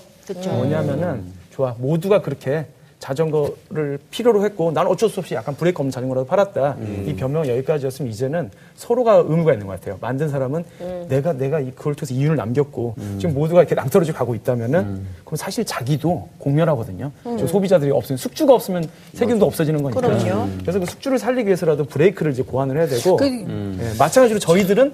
뭐냐면은 좋아. 모두가 그렇게 자전거를 필요로 했고 난 어쩔 수 없이 약간 브레이크 없는 자전거라도 팔았다. 이 변명은 여기까지였으면 이제는 서로가 의무가 있는 것 같아요. 만든 사람은 내가 내가 이- 그걸 통해서 이윤을 남겼고 지금 모두가 이렇게 낭떠러지 가고 있다면은 그럼 사실 자기도 공멸하거든요. 저 소비자들이 없으면 숙주가 없으면 세균도 없어지는 거니까. 그래서 그 숙주를 살리기 위해서라도 브레이크를 이제 고안을 해야 되고 예, 마찬가지로 저희들은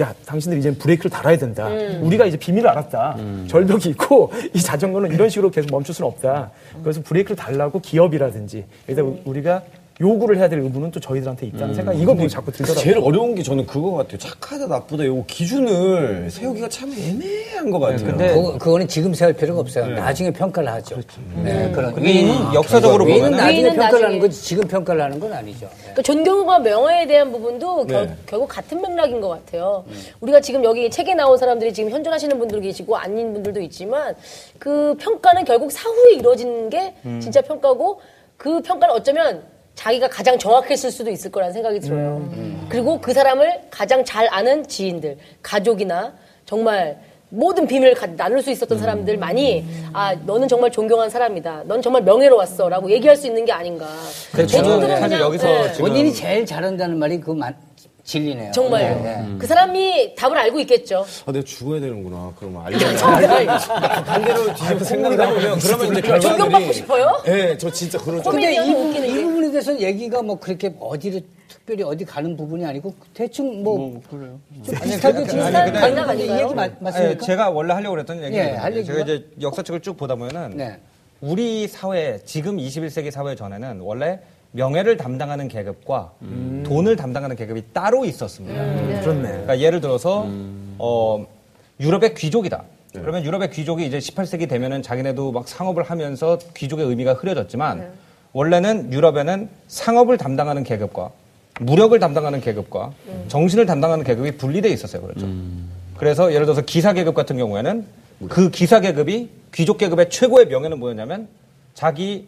야, 당신들이 이제 브레이크를 달아야 된다. 우리가 이제 비밀을 알았다. 절벽이 있고 이 자전거는 이런 식으로 계속 멈출 수는 없다. 그래서 브레이크를 달라고 기업이라든지 일단 우리가 요구를 해야 될 의무는 또 저희들한테 있다는 생각이 이거 보고 자꾸 들더라고요. 제일 어려운 게 저는 그거 같아요. 착하다 나쁘다 요 기준을 세우기가 참 애매한 것 같아요. 근데 그거, 그거는 지금 세울 필요가 없어요. 나중에 평가를 하죠. 네, 그런 그게 역사적으로 외인은 보면은 나중에 평가를 하는 나중에. 거지 지금 평가를 하는 건 아니죠. 네. 그러니까 존경과 명예에 대한 부분도 결, 네. 결국 같은 맥락인 것 같아요. 우리가 지금 여기 책에 나온 사람들이 지금 현존하시는 분들 계시고 아닌 분들도 있지만 그 평가는 결국 사후에 이루어진 게 진짜 평가고 그 평가는 어쩌면 자기가 가장 정확했을 수도 있을 거라는 생각이 들어요. 그리고 그 사람을 가장 잘 아는 지인들, 가족이나 정말 모든 비밀을 가- 나눌 수 있었던 사람들만이 아 너는 정말 존경한 사람이다. 넌 정말 명예로웠어라고 얘기할 수 있는 게 아닌가. 저는 대중들은 사실 그냥, 여기서 네. 지금 본인이 제일 잘한다는 말이 그 만- 진리네요. 정말요. 네, 네. 그 사람이 답을 알고 있겠죠. 아, 내가 죽어야 되는구나. 그러면 알려. 반대로 뒤집어 생각을 해보면 그러면 이제 결과들이 존경받고 싶어요? 네, 저 진짜 그런 줄. 근데 이, 부분, 이 게. 부분에 대해서 얘기가 뭐 그렇게 어디를 특별히 어디 가는 부분이 아니고 대충 뭐, 그래요. 좀 비슷하게 비슷한 근데- 맥락 아닌가요? 얘기 맞, 맞습니까? 제가 원래 하려고 그랬던 얘기는 예, 할 제가? 이제 역사책을 쭉 보다 보면은 네. 우리 사회 지금 21세기 사회 전에는 원래 명예를 담당하는 계급과 돈을 담당하는 계급이 따로 있었습니다. 그렇네. 그러니까 예를 들어서 어, 유럽의 귀족이다. 그러면 유럽의 귀족이 이제 18세기 되면은 자기네도 막 상업을 하면서 귀족의 의미가 흐려졌지만 원래는 유럽에는 상업을 담당하는 계급과 무력을 담당하는 계급과 정신을 담당하는 계급이 분리돼 있었어요. 그렇죠. 그래서 예를 들어서 기사 계급 같은 경우에는 그 기사 계급이 귀족 계급의 최고의 명예는 뭐였냐면 자기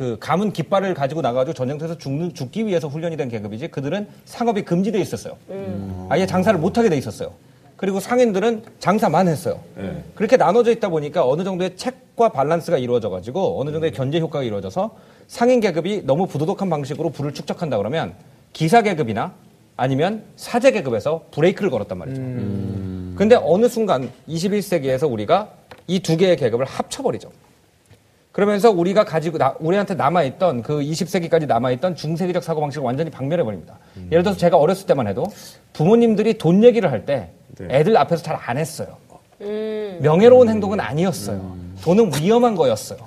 그 가문 깃발을 가지고 나가지고 전쟁터에서 죽는, 죽기 위해서 훈련이 된 계급이지 그들은 상업이 금지돼 있었어요. 아예 장사를 못 하게 돼 있었어요. 그리고 상인들은 장사만 했어요. 그렇게 나눠져 있다 보니까 어느 정도의 책과 밸런스가 이루어져 가지고 어느 정도의 견제 효과가 이루어져서 상인 계급이 너무 부도덕한 방식으로 부를 축적한다 그러면 기사 계급이나 아니면 사제 계급에서 브레이크를 걸었단 말이죠. 근데 어느 순간 21세기에서 우리가 이 두 개의 계급을 합쳐버리죠. 그러면서 우리가 가지고 나- 우리한테 남아 있던 그 20세기까지 남아 있던 중세기적 사고 방식을 완전히 박멸해 버립니다. 예를 들어서 제가 어렸을 때만 해도 부모님들이 돈 얘기를 할때 애들 앞에서 잘 안 했어요. 명예로운 행동은 아니었어요. 돈은 위험한 거였어요.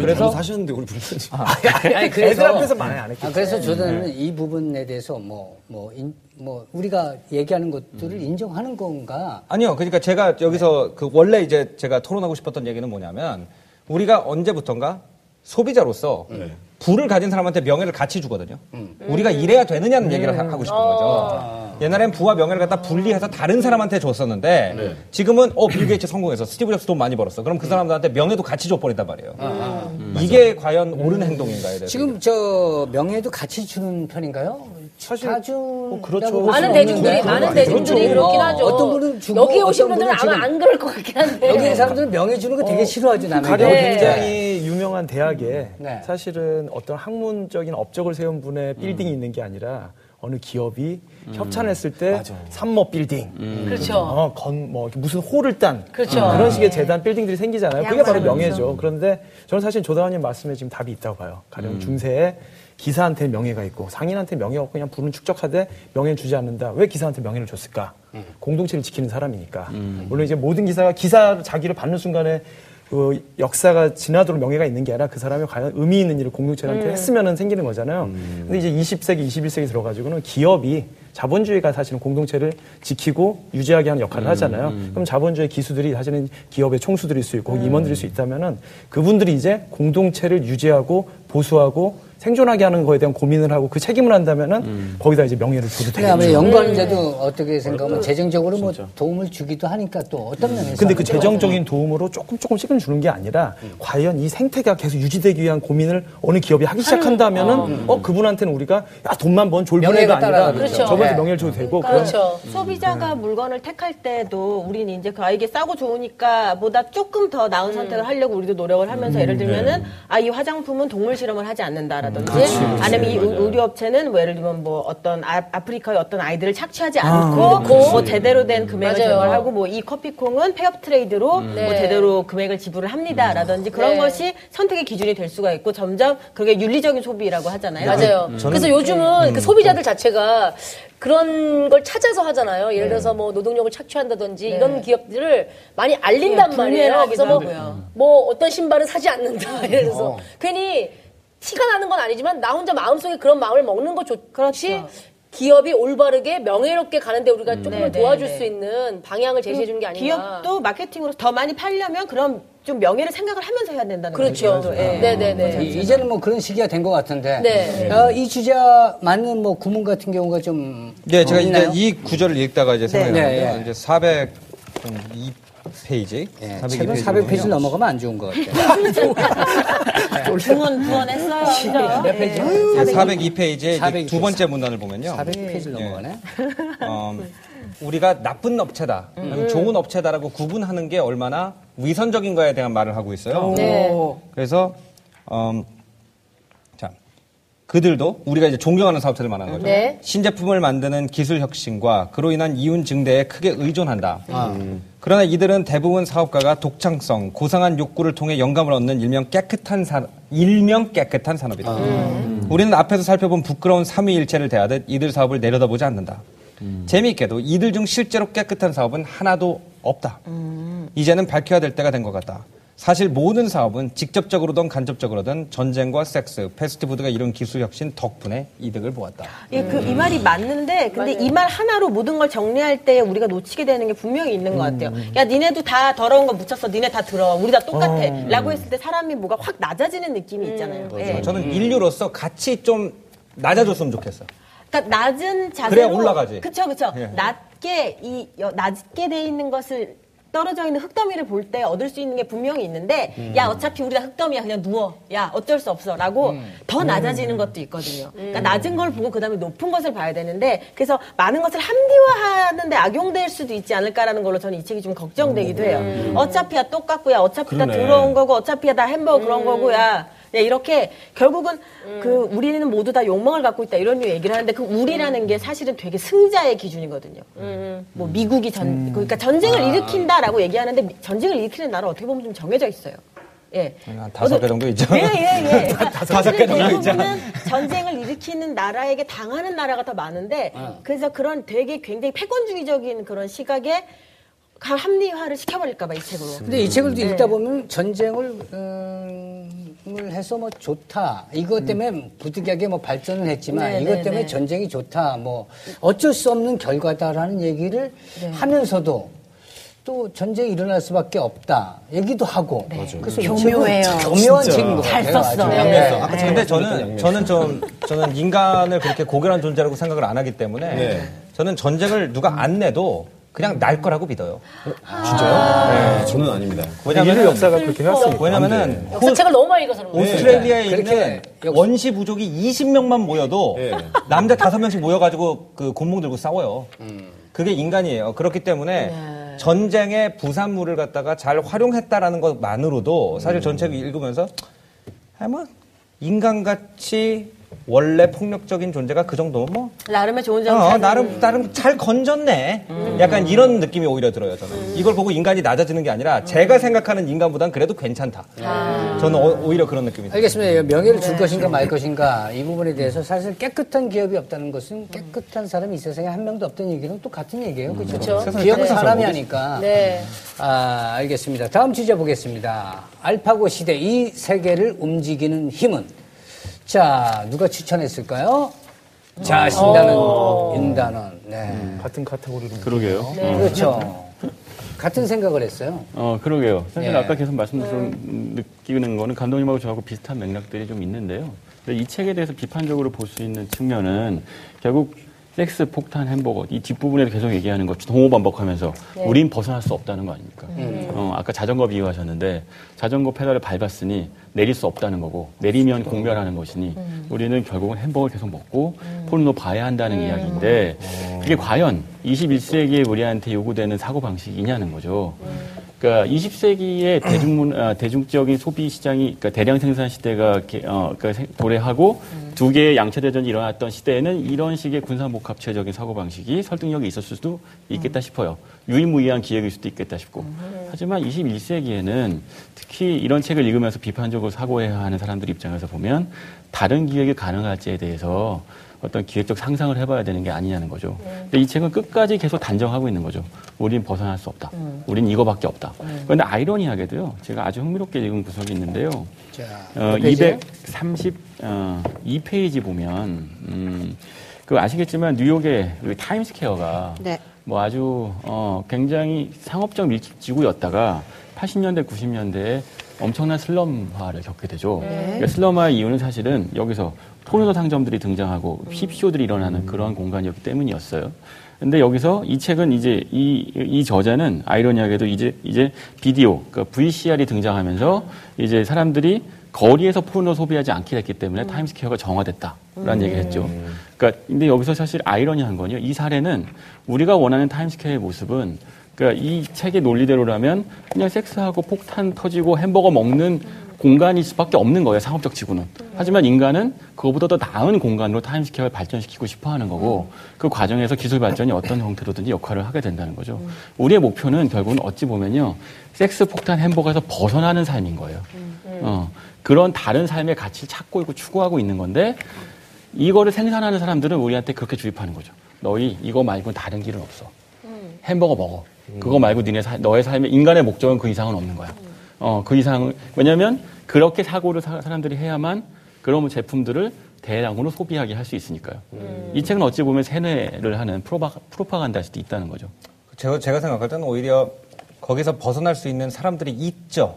그래서 사셨는데 우리 부모님. 아니, 애들 앞에서 많이 안 했겠죠. 아, 그래서 저는 이 부분에 대해서 뭐, 뭐, 인- 뭐, 우리가 얘기하는 것들을 인정하는 건가? 아니요. 그러니까 제가 여기서 그 원래 이제 제가 토론하고 싶었던 얘기는 뭐냐면 우리가 언제부턴가 소비자로서 부를 가진 사람한테 명예를 같이 주거든요. 우리가 이래야 되느냐는 얘기를 하- 하고 싶은 거죠. 옛날엔 부와 명예를 갖다 분리해서 다른 사람한테 줬었는데 지금은 어 빌 게이츠 성공해서 스티브 잡스 돈 많이 벌었어. 그럼 그 사람들한테 명예도 같이 줘버린단 말이에요. 이게 과연 옳은 행동인가에 대해서 지금 저 명예도 같이 주는 편인가요? 사실 뭐 그렇죠. 많은 대중들이. 많은 그렇죠. 대중들이 그렇긴 하죠. 어떤 분은 주고 여기 오신 분들은 아마 지금- 안 그럴 것 같긴 한데. 여기 있는 사람들은 명예 주는 거 되게 싫어하죠, 남에게. 가령 네. 굉장히 유명한 대학에 네. 사실은 어떤 학문적인 업적을 세운 분의 빌딩이 있는 게 아니라 어느 기업이 협찬했을 때 삼모 빌딩, 그렇죠. 어, 건, 뭐, 무슨 홀을 딴. 그렇죠. 런 식의 재단 빌딩들이 생기잖아요. 그게 바로 명예죠. 그런데 저는 사실 조다원님 말씀에 지금 답이 있다고 봐요. 가령 중세에 기사한테 명예가 있고 상인한테 명예가 없고 그냥 부는 축적하되 명예를 주지 않는다. 왜 기사한테 명예를 줬을까? 공동체를 지키는 사람이니까. 물론 이제 모든 기사가 기사 자기를 받는 순간에 그 역사가 지나도록 명예가 있는 게 아니라 그 사람이 과연 의미 있는 일을 공동체한테 했으면 생기는 거잖아요. 근데 이제 20세기, 21세기 들어가지고는 기업이 자본주의가 사실은 공동체를 지키고 유지하게 하는 역할을 하잖아요. 그럼 자본주의 기수들이 사실은 기업의 총수들일 수 있고 임원들일 수 있다면은 그분들이 이제 공동체를 유지하고 보수하고 생존하게 하는 거에 대한 고민을 하고 그 책임을 한다면은 거기다 이제 명예를 줘도 근데 아무래도 되겠죠. 연구하는데도 어떻게 생각하면 재정적으로 뭐 도움을 주기도 하니까 또 어떤 면에서. 근데 그 재정적인 도움으로 조금 조금씩은 주는 게 아니라 과연 이 생태가 계속 유지되기 위한 고민을 어느 기업이 하기 시작한다면은 어 그분한테는 우리가 야 돈만 번 명예가 아니라 거죠. 저분한테 네. 명예를 줘도 되고 그런 그렇죠. 소비자가 물건을 택할 때도 우리는 이제 그 아이게 싸고 좋으니까 보다 조금 더 나은 음. 선택을 하려고 우리도 노력을 하면서 예를 들면은 네. 아이 화장품은 동물 실험을 하지 않는다라든 지 아니면 이 의- 의류업체는 뭐 예를 들면 뭐 어떤 아, 프리카의 어떤 아이들을 착취하지 않고 뭐 제대로 된 금액을 맞아요. 제공하고 뭐 이 커피콩은 폐업 트레이드로 뭐 네. 제대로 금액을 지불을 합니다라든지 그런 네. 것이 선택의 기준이 될 수가 있고 점점 그게 윤리적인 소비라고 하잖아요. 맞아요. 그래서 요즘은 그 소비자들 자체가 그런 걸 찾아서 하잖아요. 예를 들어서 뭐 노동력을 착취한다든지 이런 기업들을 많이 알린단 네, 말이에요. 그래서 뭐, 뭐 어떤 신발은 사지 않는다. 예를 들어서 괜히 티가 나는 건 아니지만 나 혼자 마음속에 그런 마음을 먹는 것 좋지. 그렇죠. 기업이 올바르게 명예롭게 가는데 우리가 조금은 네, 네, 도와줄 네. 수 있는 방향을 제시해 주는 게 아닌가. 기업도 마케팅으로 더 많이 팔려면 그럼 좀 명예를 생각을 하면서 해야 된다는 그렇죠. 거죠. 예. 네네네. 이- 이제는 뭐 그런 시기가 된 것 같은데. 네. 어, 이 주자 맞는 뭐 구문 같은 경우가 좀. 네, 제가 어, 있나요? 이제 이 구절을 읽다가 이제 생각이 네, 났는데 네. 이제 402 페이지. 예, 책은 400페이지 넘어가면 안 좋은 것 같아요. 중원 부원했어요. 몇 페이지? 예. 402페이지의 402 두 번째 문단을 보면요. 400페이지 넘어가네. 어, 우리가 나쁜 업체다, 아니면 좋은 업체다라고 구분하는 게 얼마나 위선적인가에 대한 말을 하고 있어요. 네. 그래서 음, 자 그들도 우리가 이제 존경하는 사업체들 말하는 거죠. 네. 신제품을 만드는 기술 혁신과 그로 인한 이윤 증대에 크게 의존한다. 그러나 이들은 대부분 사업가가 독창성, 고상한 욕구를 통해 영감을 얻는 일명 깨끗한 산, 일명 깨끗한 산업이다. 우리는 앞에서 살펴본 부끄러운 삼위일체를 대하듯 이들 사업을 내려다보지 않는다. 재미있게도 이들 중 실제로 깨끗한 사업은 하나도 없다. 이제는 밝혀야 될 때가 된 것 같다. 사실 모든 사업은 직접적으로든 간접적으로든 전쟁과 섹스, 패스트푸드가 이룬 기술 혁신 덕분에 이득을 보았다. 예, 그, 이 말이 맞는데, 근데 이 말 하나로 모든 걸 정리할 때 우리가 놓치게 되는 게 분명히 있는 것 같아요. 야, 니네도 다 더러운 거 묻혔어. 니네 다 들어. 우리 다 똑같아. 라고 했을 때 사람이 뭐가 확 낮아지는 느낌이 있잖아요. 예. 저는 인류로서 같이 좀 낮아졌으면 좋겠어. 그러니까 낮은 자세로 그래야 올라가지. 그쵸 그쵸. 예. 낮게 이 여- 낮게 돼 있는 것을 떨어져 있는 흙더미를 볼 때 얻을 수 있는 게 분명히 있는데 음. 야 어차피 우리 다 흙더미야 그냥 누워 야 어쩔 수 없어라고 음. 더 낮아지는 것도 있거든요. 그러니까 낮은 걸 보고 그다음에 높은 것을 봐야 되는데 그래서 많은 것을 합리화하는데 악용될 수도 있지 않을까라는 걸로 저는 이 책이 좀 걱정되기도 해요. 어차피야 똑같고 야 어차피 다 그러네. 들어온 거고 어차피야 다 햄버거 그런 거고 야 네, 이렇게 결국은 그 우리는 모두 다 욕망을 갖고 있다 이런 얘기를 하는데 그 우리라는 게 사실은 되게 승자의 기준이거든요. 뭐 미국이 전 그러니까 전쟁을 일으킨다라고 얘기하는데 미- 전쟁을 일으키는 나라 어떻게 보면 좀 정해져 있어요. 예. 한 다섯 개 정도 있죠. 예, 예, 예. 그러니까 다섯 개 정도 있죠. 대부분은 전쟁을 일으키는 나라에게 당하는 나라가 더 많은데 그래서 그런 되게 굉장히 패권주의적인 그런 시각에 가- 합리화를 시켜버릴까봐 이 책으로. 근데 이 책을 네. 읽다 보면 전쟁을 음, 을 해서 뭐 좋다. 이것 때문에 부득이하게 뭐 발전을 했지만 네, 이것 네, 때문에 네. 전쟁이 좋다. 뭐 어쩔 수 없는 결과다라는 얘기를 네. 하면서도 또 전쟁이 일어날 수밖에 없다. 얘기도 하고. 그래서 이 책은 교묘해요. 교묘한 책인 것잘 같아요. 썼어. 네. 양면성. 아까 근데 근데 저는 저는 좀 저는 인간을 그렇게 고결한 존재라고 생각을 안 하기 때문에 네. 저는 전쟁을 누가 안 내도 그냥 날 거라고 믿어요. 진짜요? 네. 저는 아닙니다. 왜냐면 인류 역사가 그렇게 해왔으니까. 왜냐면은 역사책을 너무 많이 읽어서 그런 거예요. 오스트레일리아에 그렇게 있는 원시 부족이 20명만 모여도 예. 남자 5명씩 모여가지고 그 곤봉 들고 싸워요. 그게 인간이에요. 그렇기 때문에 전쟁의 부산물을 갖다가 잘 활용했다라는 것만으로도 사실 전책을 읽으면서 아, 뭐 인간같이 원래 폭력적인 존재가 그 정도면 뭐 나름의 좋은 점. 어, 잘 나름 나름 잘 건졌네. 약간 이런 느낌이 오히려 들어요. 저는 이걸 보고 인간이 낮아지는 게 아니라 제가 생각하는 인간보단 그래도 괜찮다. 저는 어- 오히려 그런 느낌이 들어요. 알겠습니다. 명예를 줄 것인가 말 것인가 이 부분에 대해서 사실 깨끗한 기업이 없다는 것은 깨끗한 사람이 이 세상에 한 명도 없다는 얘기는 또 같은 얘기예요. 그렇죠? 세상에 기업은 사람이 하니까. 네. 아, 알겠습니다. 다음 주제 보겠습니다. 알파고 시대 이 세계를 움직이는 힘은 자, 누가 추천했을까요? 자, 신단은 윤단원. 네. 같은 카테고리로. 그러게요. 어. 그렇죠. 같은 생각을 했어요. 어, 그러게요. 사실 예. 아까 계속 말씀드린 느끼는 거는 감독님하고 저하고 비슷한 맥락들이 좀 있는데요. 근데 이 책에 대해서 비판적으로 볼 수 있는 측면은 결국 섹스, 폭탄, 햄버거 이 뒷부분에서 계속 얘기하는 것 동호 반복하면서 우린 벗어날 수 없다는 거 아닙니까? 어, 아까 자전거 비유하셨는데 자전거 페달을 밟았으니 내릴 수 없다는 거고 내리면 공멸하는 것이니 우리는 결국은 햄버거를 계속 먹고 포르노 봐야 한다는 이야기인데 그게 과연 21세기에 우리한테 요구되는 사고 방식이냐는 거죠. 그러니까 20세기의 대중문 아, 대중적인 소비 시장이 그러니까 대량 생산 시대가 게- 어, 그러니까 생- 도래하고 두 개의 양체 대전이 일어났던 시대에는 이런 식의 군사 복합체적인 사고 방식이 설득력이 있었을 수도 있겠다 싶어요. 유일무이한 기획일 수도 있겠다 싶고. 하지만 21세기에는 특히 이런 책을 읽으면서 비판적으로 사고해야 하는 사람들 입장에서 보면 다른 기획이 가능할지에 대해서 어떤 기획적 상상을 해봐야 되는 게 아니냐는 거죠. 근데 이 책은 끝까지 계속 단정하고 있는 거죠. 우린 벗어날 수 없다. 우린 이거밖에 없다. 그런데 아이러니하게도요. 제가 아주 흥미롭게 읽은 구석이 있는데요. 자, 어, 몇 페이지예요? 232페이지 보면 음, 그 아시겠지만 뉴욕의 그 타임스퀘어가 네. 뭐 아주 어, 굉장히 상업적 밀집지구였다가 80년대 90년대에 엄청난 슬럼화를 겪게 되죠. 그러니까 슬럼화의 이유는 사실은 여기서 포르노 상점들이 등장하고 힙쇼들이 일어나는 그런 공간이었기 때문이었어요. 근데 여기서 이 책은 이제 이, 이 저자는 아이러니하게도 이제 이제 비디오, 그러니까 VCR이 등장하면서 이제 사람들이 거리에서 포르노 소비하지 않게 됐기 때문에 타임스퀘어가 정화됐다라는 얘기를 했죠. 그러니까 근데 여기서 사실 아이러니한 건요. 이 사례는 우리가 원하는 타임스퀘어의 모습은 그러니까 이 책의 논리대로라면 그냥 섹스하고 폭탄 터지고 햄버거 먹는 공간일 수밖에 없는 거예요. 상업적 지구는. 하지만 인간은 그거보다 더 나은 공간으로 타임스퀘어를 발전시키고 싶어 하는 거고 그 과정에서 기술 발전이 어떤 형태로든지 역할을 하게 된다는 거죠. 우리의 목표는 결국은 어찌 보면요. 섹스, 폭탄, 햄버거에서 벗어나는 삶인 거예요. 어, 그런 다른 삶의 가치를 찾고 있고 추구하고 있는 건데 이거를 생산하는 사람들은 우리한테 그렇게 주입하는 거죠. 너희 이거 말고 다른 길은 없어. 햄버거 먹어. 그거 말고 니네 사- 너의 삶의 인간의 목적은 그 이상은 없는 거야. 어, 그 이상은 왜냐면 그렇게 사고를 사, 사람들이 해야만 그런 제품들을 대량으로 소비하게 할 수 있으니까요. 이 책은 어찌 보면 세뇌를 하는 프로파, 프로파간다일 수도 있다는 거죠. 제가, 제가 생각할 때는 오히려 거기서 벗어날 수 있는 사람들이 있죠.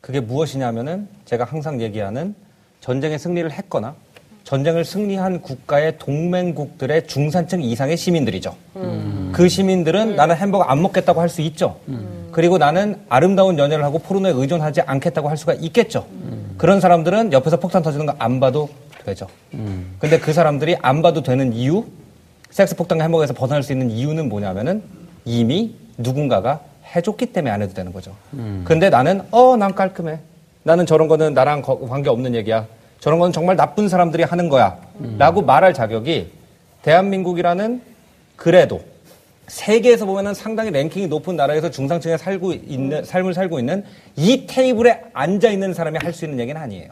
그게 무엇이냐면은 제가 항상 얘기하는 전쟁에 승리를 했거나 전쟁을 승리한 국가의 동맹국들의 중산층 이상의 시민들이죠. 그 시민들은 나는 햄버거 안 먹겠다고 할 수 있죠. 그리고 나는 아름다운 연애를 하고 포르노에 의존하지 않겠다고 할 수가 있겠죠. 그런 사람들은 옆에서 폭탄 터지는 거 안 봐도 되죠. 근데 그 사람들이 안 봐도 되는 이유, 섹스 폭탄과 햄버거에서 벗어날 수 있는 이유는 뭐냐면은 이미 누군가가 해줬기 때문에 안 해도 되는 거죠. 근데 나는 어 난 깔끔해. 나는 저런 거는 나랑 거- 관계 없는 얘기야. 저런 건 정말 나쁜 사람들이 하는 거야. 라고 말할 자격이 대한민국이라는 그래도 세계에서 보면은 상당히 랭킹이 높은 나라에서 중상층에 살고 있는 삶을 살고 있는 이 테이블에 앉아 있는 사람이 할 수 있는 얘기는 아니에요.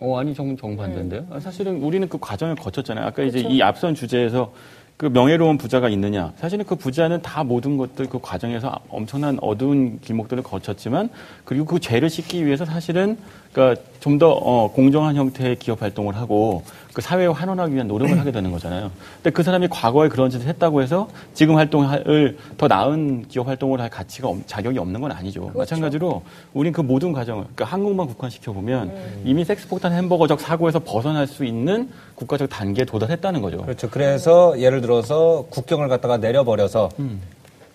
어, 아니, 정, 정반대인데요? 아, 사실은 우리는 그 과정을 거쳤잖아요. 아까 이제 이 앞선 주제에서 그 명예로운 부자가 있느냐? 사실은 그 부자는 다 모든 것들 그 과정에서 엄청난 어두운 길목들을 거쳤지만 그리고 그 죄를 씻기 위해서 사실은 그러니까 좀 더 어, 공정한 형태의 기업 활동을 하고 그 사회에 환원하기 위한 노력을 하게 되는 거잖아요. 근데 그 사람이 과거에 그런 짓을 했다고 해서 지금 활동을 더 나은 기업 활동을 할 가치가 없- 자격이 없는 건 아니죠. 마찬가지로 우린 그 모든 과정을 그러니까 한국만 국한시켜 보면 이미 섹스폭탄 햄버거적 사고에서 벗어날 수 있는 국가적 단계에 도달했다는 거죠. 그렇죠. 그래서 예를 들어서 국경을 갖다가 내려버려서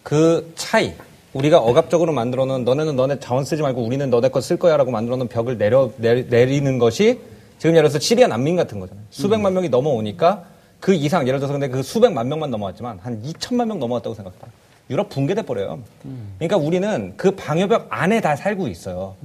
그 차이 우리가 억압적으로 만들어 놓은 너네는 너네 자원 쓰지 말고 우리는 너네 거 쓸 거야라고 만들어 놓은 벽을 내려 내, 내리는 것이 지금 예를 들어서 시리아 난민 같은 거잖아요. 수백만 명이 넘어오니까 그 이상 예를 들어서 근데 그 수백만 명만 넘어왔지만 한 2천만 명 넘어왔다고 생각해요. 유럽 붕괴돼 버려요. 그러니까 우리는 그 방어벽 안에 다 살고 있어요.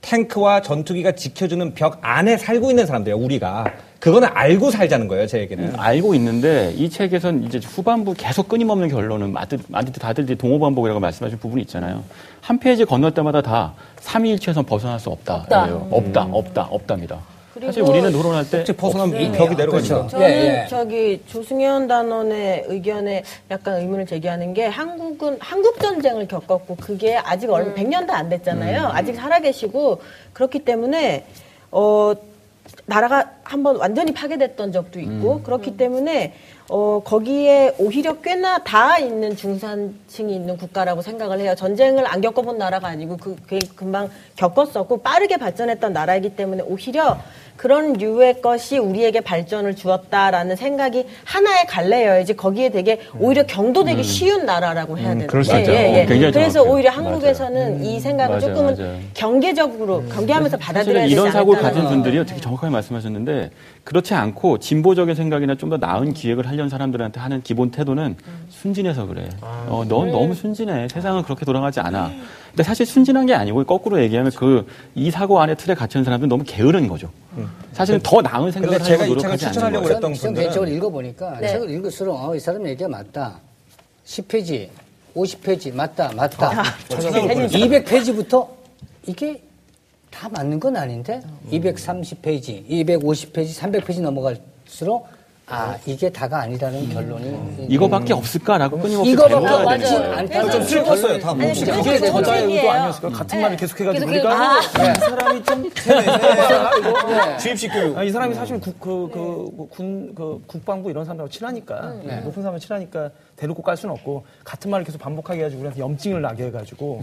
탱크와 전투기가 지켜주는 벽 안에 살고 있는 사람들이에요. 우리가 그거는 알고 살자는 거예요. 제 얘기는. 알고 있는데 이 책에선 이제 후반부 계속 끊임없는 결론은 마드, 마드트 다들 이제 동어 반복이라고 말씀하신 부분이 있잖아요. 한 페이지 건널 때마다 다 삼위일체에선 벗어날 수 없다. 없다. 예요. 없다, 없다, 없답니다. 사실 우리는 토론할 때 벗어나면 없- 벽이 내려가죠. 저는 예, 예. 저기 조승현 단원의 의견에 약간 의문을 제기하는 게 한국은 한국 전쟁을 겪었고 그게 아직 얼마 100년도 안 됐잖아요. 아직 살아계시고 그렇기 때문에 어 나라가 한번 완전히 파괴됐던 적도 있고 그렇기 때문에 어 거기에 오히려 꽤나 다 있는 중산층이 있는 국가라고 생각을 해요. 전쟁을 안 겪어본 나라가 아니고 그, 그 금방 겪었었고 빠르게 발전했던 나라이기 때문에 오히려 그런 류의 것이 우리에게 발전을 주었다라는 생각이 하나의 갈래여야지 거기에 되게 오히려 경도되기 쉬운 나라라고 해야 되는 그럴 수 있죠. 어, 굉장히 그래서 정확해요. 오히려 맞아요. 한국에서는 이 생각을 맞아요, 조금은 맞아요. 경계적으로 경계하면서 받아들여야 되지 이런 사고를 않을까라는 가진 분들이 되게 정확하게 말씀하셨는데 그렇지 않고 진보적인 생각이나 좀 더 나은 기획을 하려는 사람들한테 하는 기본 태도는 순진해서 그래. 어, 넌 너무 순진해. 세상은 그렇게 돌아가지 않아. 근데 사실 순진한 게 아니고 거꾸로 얘기하면 그 이 사고 안에 틀에 갇힌 사람들은 너무 게으른 거죠. 사실은 더 나은 생각을 하려고 노력하지 않는. 그랬던 전 분들은 책을 읽어보니까 네. 책을 읽을수록 어, 이 사람 얘기가 맞다. 10페이지, 50페이지 맞다, 맞다. 200페이지부터 이게 다 맞는 건 아닌데? 230페이지, 250페이지, 300페이지 넘어갈수록 아 이게 다가 아니라는 결론이 이거밖에 없을까라고 끊임없이 이거밖에 없진. 않다는 좀 슬펐어요, 다. 그렇게 되는 저자의. 의도 아니었을까? 같은 말을 계속 해가지고 계속 우리가 이 사람이 좀 주입식 교육. 아, 이 사람이 사실 국, 그, 그, 군, 그, 국방부 이런 사람들하고 친하니까, 높은 사람을 친하니까 대놓고 깔 수는 없고, 같은 말을 계속 반복하게 해가지고, 우리한테 염증을 나게 해가지고,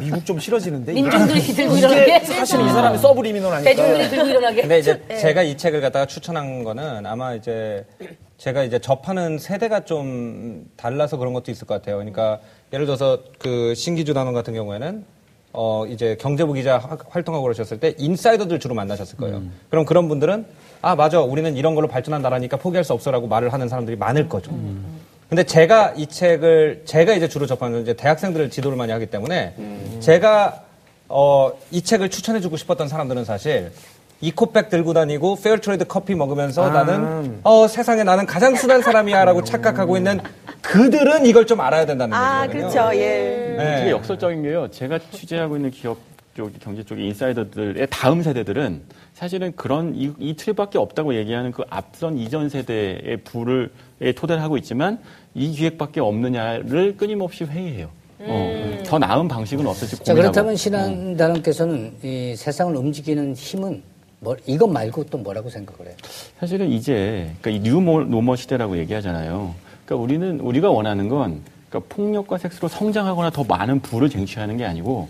미국 좀 싫어지는데. 민중들이 들고 일어나게 사실 이 사람이 subliminal하니까. 대중들이 들고 일어나게 근데 이제 제가 이 책을 갖다가 추천한 거는 아마 이제 제가 이제 접하는 세대가 좀 달라서 그런 것도 있을 것 같아요. 그러니까 예를 들어서 그 신기주 단원 같은 경우에는 어 이제 경제부 기자 하- 활동하고 그러셨을 때 인사이더들 주로 만나셨을 거예요. 그럼 그런 분들은 아 맞아 우리는 이런 걸로 발전한 나라니까 포기할 수 없어라고 말을 하는 사람들이 많을 거죠. 근데 제가 이 책을 제가 이제 주로 접하는 건 이제 대학생들을 지도를 많이 하기 때문에 제가 어, 이 책을 추천해주고 싶었던 사람들은 사실 에코백 들고 다니고 fair trade 커피 먹으면서 나는 어, 세상에 나는 가장 순한 사람이야라고 착각하고 있는 그들은 이걸 좀 알아야 된다는 아 얘기거든요. 그렇죠 예. 네. 되게 역설적인 게요. 제가 취재하고 있는 기업 쪽, 경제 쪽의 인사이더들의 다음 세대들은 사실은 그런 이, 이 틀밖에 없다고 얘기하는 그 앞선 이전 세대의 부를 에 토대를 하고 있지만 이 기획밖에 없느냐를 끊임없이 회의해요. 어, 더 나은 방식은 없을지 자, 고민하고. 그렇다면 신한단원께서는 이 세상을 움직이는 힘은 뭐, 이것 말고 또 뭐라고 생각을 해요? 사실은 이제 그러니까 이 뉴노멀 시대라고 얘기하잖아요. 그러니까 우리는 우리가 원하는 건 그러니까 폭력과 섹스로 성장하거나 더 많은 부를 쟁취하는 게 아니고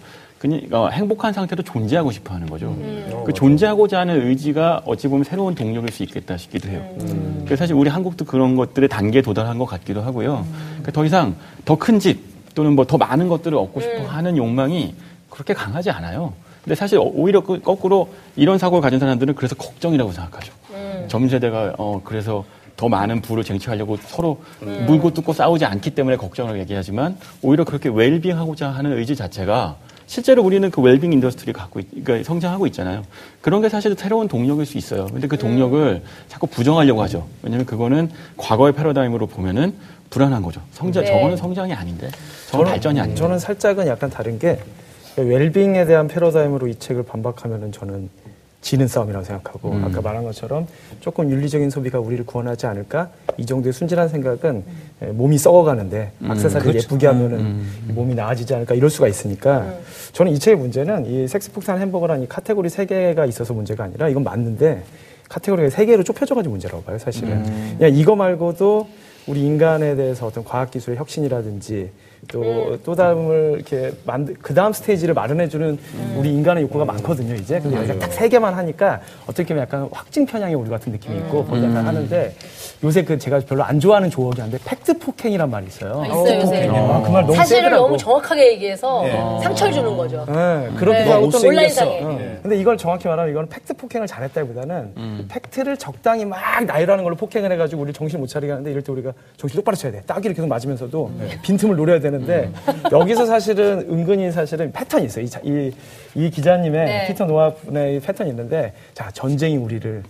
어, 행복한 상태로 존재하고 싶어 하는 거죠. 그 존재하고자 하는 의지가 어찌 보면 새로운 동력일 수 있겠다 싶기도 해요. 그래서 사실 우리 한국도 그런 것들의 단계에 도달한 것 같기도 하고요. 그러니까 더 이상 더 큰 집 또는 뭐 더 많은 것들을 얻고 싶어 하는 욕망이 그렇게 강하지 않아요. 근데 사실 오히려 그 거꾸로 이런 사고를 가진 사람들은 그래서 걱정이라고 생각하죠. 젊은 세대가 어 그래서 더 많은 부를 쟁취하려고 서로 물고 뜯고 싸우지 않기 때문에 걱정을 얘기하지만 오히려 그렇게 웰빙하고자 하는 의지 자체가 실제로 우리는 그 웰빙 industry 갖고 있, 그러니까 성장하고 있잖아요. 그런 게 사실 새로운 동력일 수 있어요. 근데 그 동력을 자꾸 부정하려고 하죠. 왜냐하면 그거는 과거의 패러다임으로 보면은 불안한 거죠. 성장 네. 저거는 성장이 아닌데 저건 발전이 아닌데. 저는 살짝은 약간 다른 게 웰빙에 대한 패러다임으로 이 책을 반박하면은 저는 지는 싸움이라고 생각하고 아까 말한 것처럼 조금 윤리적인 소비가 우리를 구원하지 않을까? 이 정도의 순진한 생각은 에, 몸이 썩어가는데 악세사리 예쁘게 하면은 이 몸이 나아지지 않을까? 이럴 수가 있으니까 저는 이 책의 문제는 이 섹스 폭탄 햄버거라는 이 카테고리 세 개가 있어서 문제가 아니라 이건 맞는데 카테고리가 세 개로 좁혀져가지고 문제라고 봐요 사실은. 그냥 이거 말고도 우리 인간에 대해서 어떤 과학기술의 혁신이라든지 또, 또 다음을 이렇게 만들, 그 다음 스테이지를 마련해주는 우리 인간의 욕구가 많거든요, 이제. 근데 여기가 딱 세 개만 하니까 어떻게 보면 약간 확증 편향의 오류 같은 느낌이 있고, 거기 약간 하는데 요새 그 제가 별로 안 좋아하는 조어긴 한데 팩트 폭행이란 말이 있어요. 있어요, 요새. 아, 그말 너무 사실을 세더라고. 너무 정확하게 얘기해서 상처를 주는 거죠. 네, 그렇게 네, 어떤 또 온라인상에. 어. 근데 이걸 정확히 말하면 이건 팩트 폭행을 잘했다기보다는 음. 팩트를 적당히 막 나열하는 걸로 폭행을 해가지고 우리 정신 못 차리게 하는데 이럴 때 우리가 정신 똑바로 차야 돼. 따귀를 계속 맞으면서도 빈틈을 노려야 되는데 여기서 사실은 은근히 사실은 패턴이 있어요. 이, 자- 이, 이 기자님의 네. 피터 노아 분의 패턴이 있는데 자 전쟁이 우리를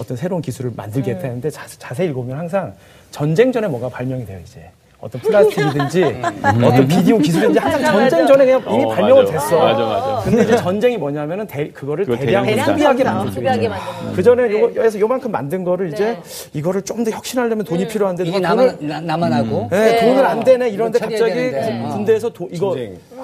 어떤 새로운 기술을 만들게 했다는데 자, 자세히 읽으면 항상 전쟁 전에 뭔가 발명이 돼요 이제. 어떤 플라스틱이든지 어떤 비디오 기술인지 항상 전쟁 전에 그냥 이미 어, 발명을 맞아. 됐어. 맞아, 맞아. 근데 이제 전쟁이 뭐냐면은 대- 그거를 대량으로 대량 소비하게. 만들죠. 그 전에 요거 여기서 요만큼 만든 거를 이제 네. 이거를 좀 더 혁신하려면 돈이 필요한데 이게 나만, 돈을 나, 나만 하고. 네, 돈을 안 되네 이런데 갑자기 되는데. 어. 군대에서 도- 이거.